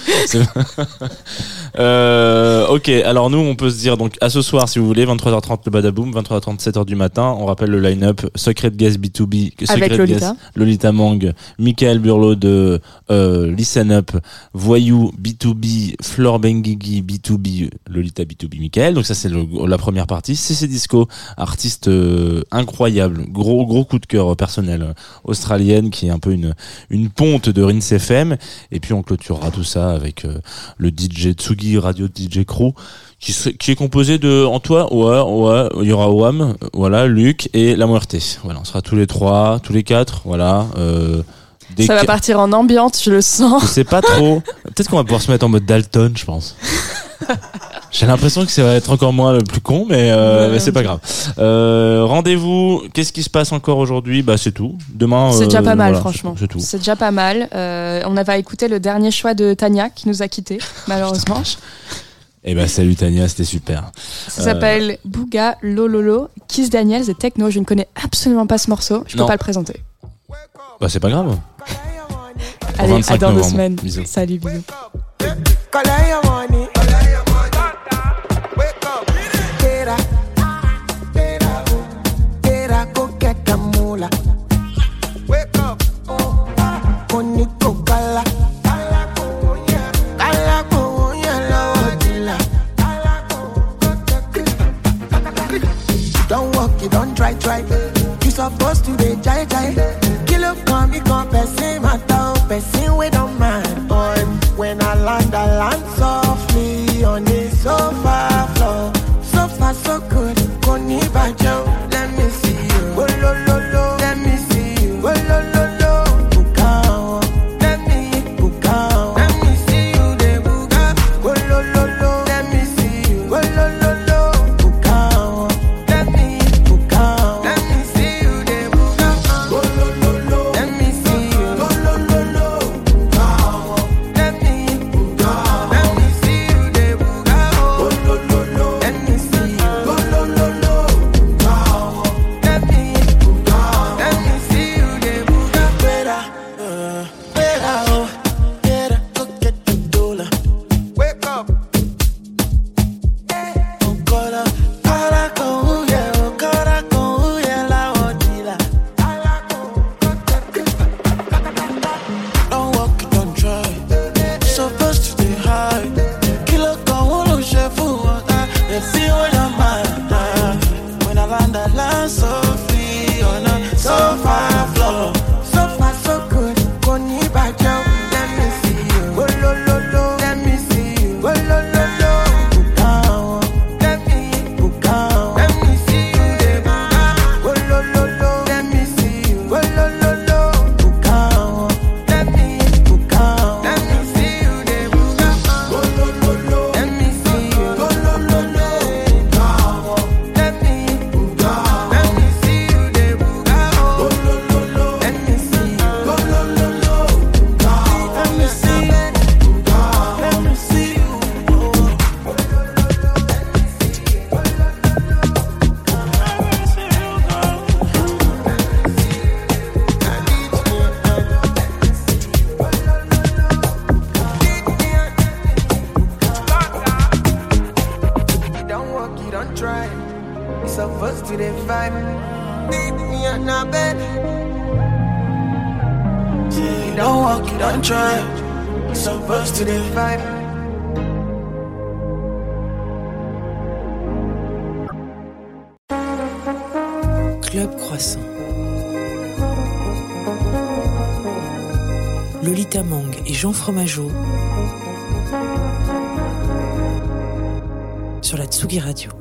Euh, ok, alors nous, on peut se dire donc à ce soir, si vous voulez, 23h30 le Badaboom, 23h30 7h du matin. On rappelle le line-up Secret Guest B2B, Avec Secret Lolita. Guest, Lolita Mang, Michael Burlot de euh, Listen Up, Voyou B2B, Flore Benguigui B2B, Lolita B2B, Michael. Donc ça c'est la première partie. CC Disco, artiste euh, incroyable, gros gros coup de cœur personnel euh, australienne qui est un peu une une ponte de Rince FM. Et puis on clôturera tout ça avec euh, le DJ Tsugi Radio DJ Crew qui, qui est composé de Antoine, ouais, ouais, il y aura euh, voilà, Luc et La Muerte. Voilà, on sera tous les trois, tous les quatre, voilà. Euh, des ça va partir en ambiance, je le sens. je sais pas trop. Peut-être qu'on va pouvoir se mettre en mode Dalton, je pense. J'ai l'impression que ça va être encore moins le plus con, mais, euh, Ouais, mais c'est pas grave. Euh, Rendez-vous. Qu'est-ce qui se passe encore aujourd'hui? Bah c'est tout. Demain. C'est déjà euh, pas mal, voilà, franchement. C'est tout. C'est déjà pas mal. On avait écouté le dernier choix de Tania qui nous a quittés, malheureusement. Et bah salut Tania, c'était super. Ça Euh, s'appelle Bouga Lololo, Kiss Daniels et Techno. Je ne connais absolument pas ce morceau. Je peux Non. pas le présenter. Bah c'est pas grave. Allez, 25 à dans deux novembre. semaines. Bisous. Salut, bisous. Tsugi Radio.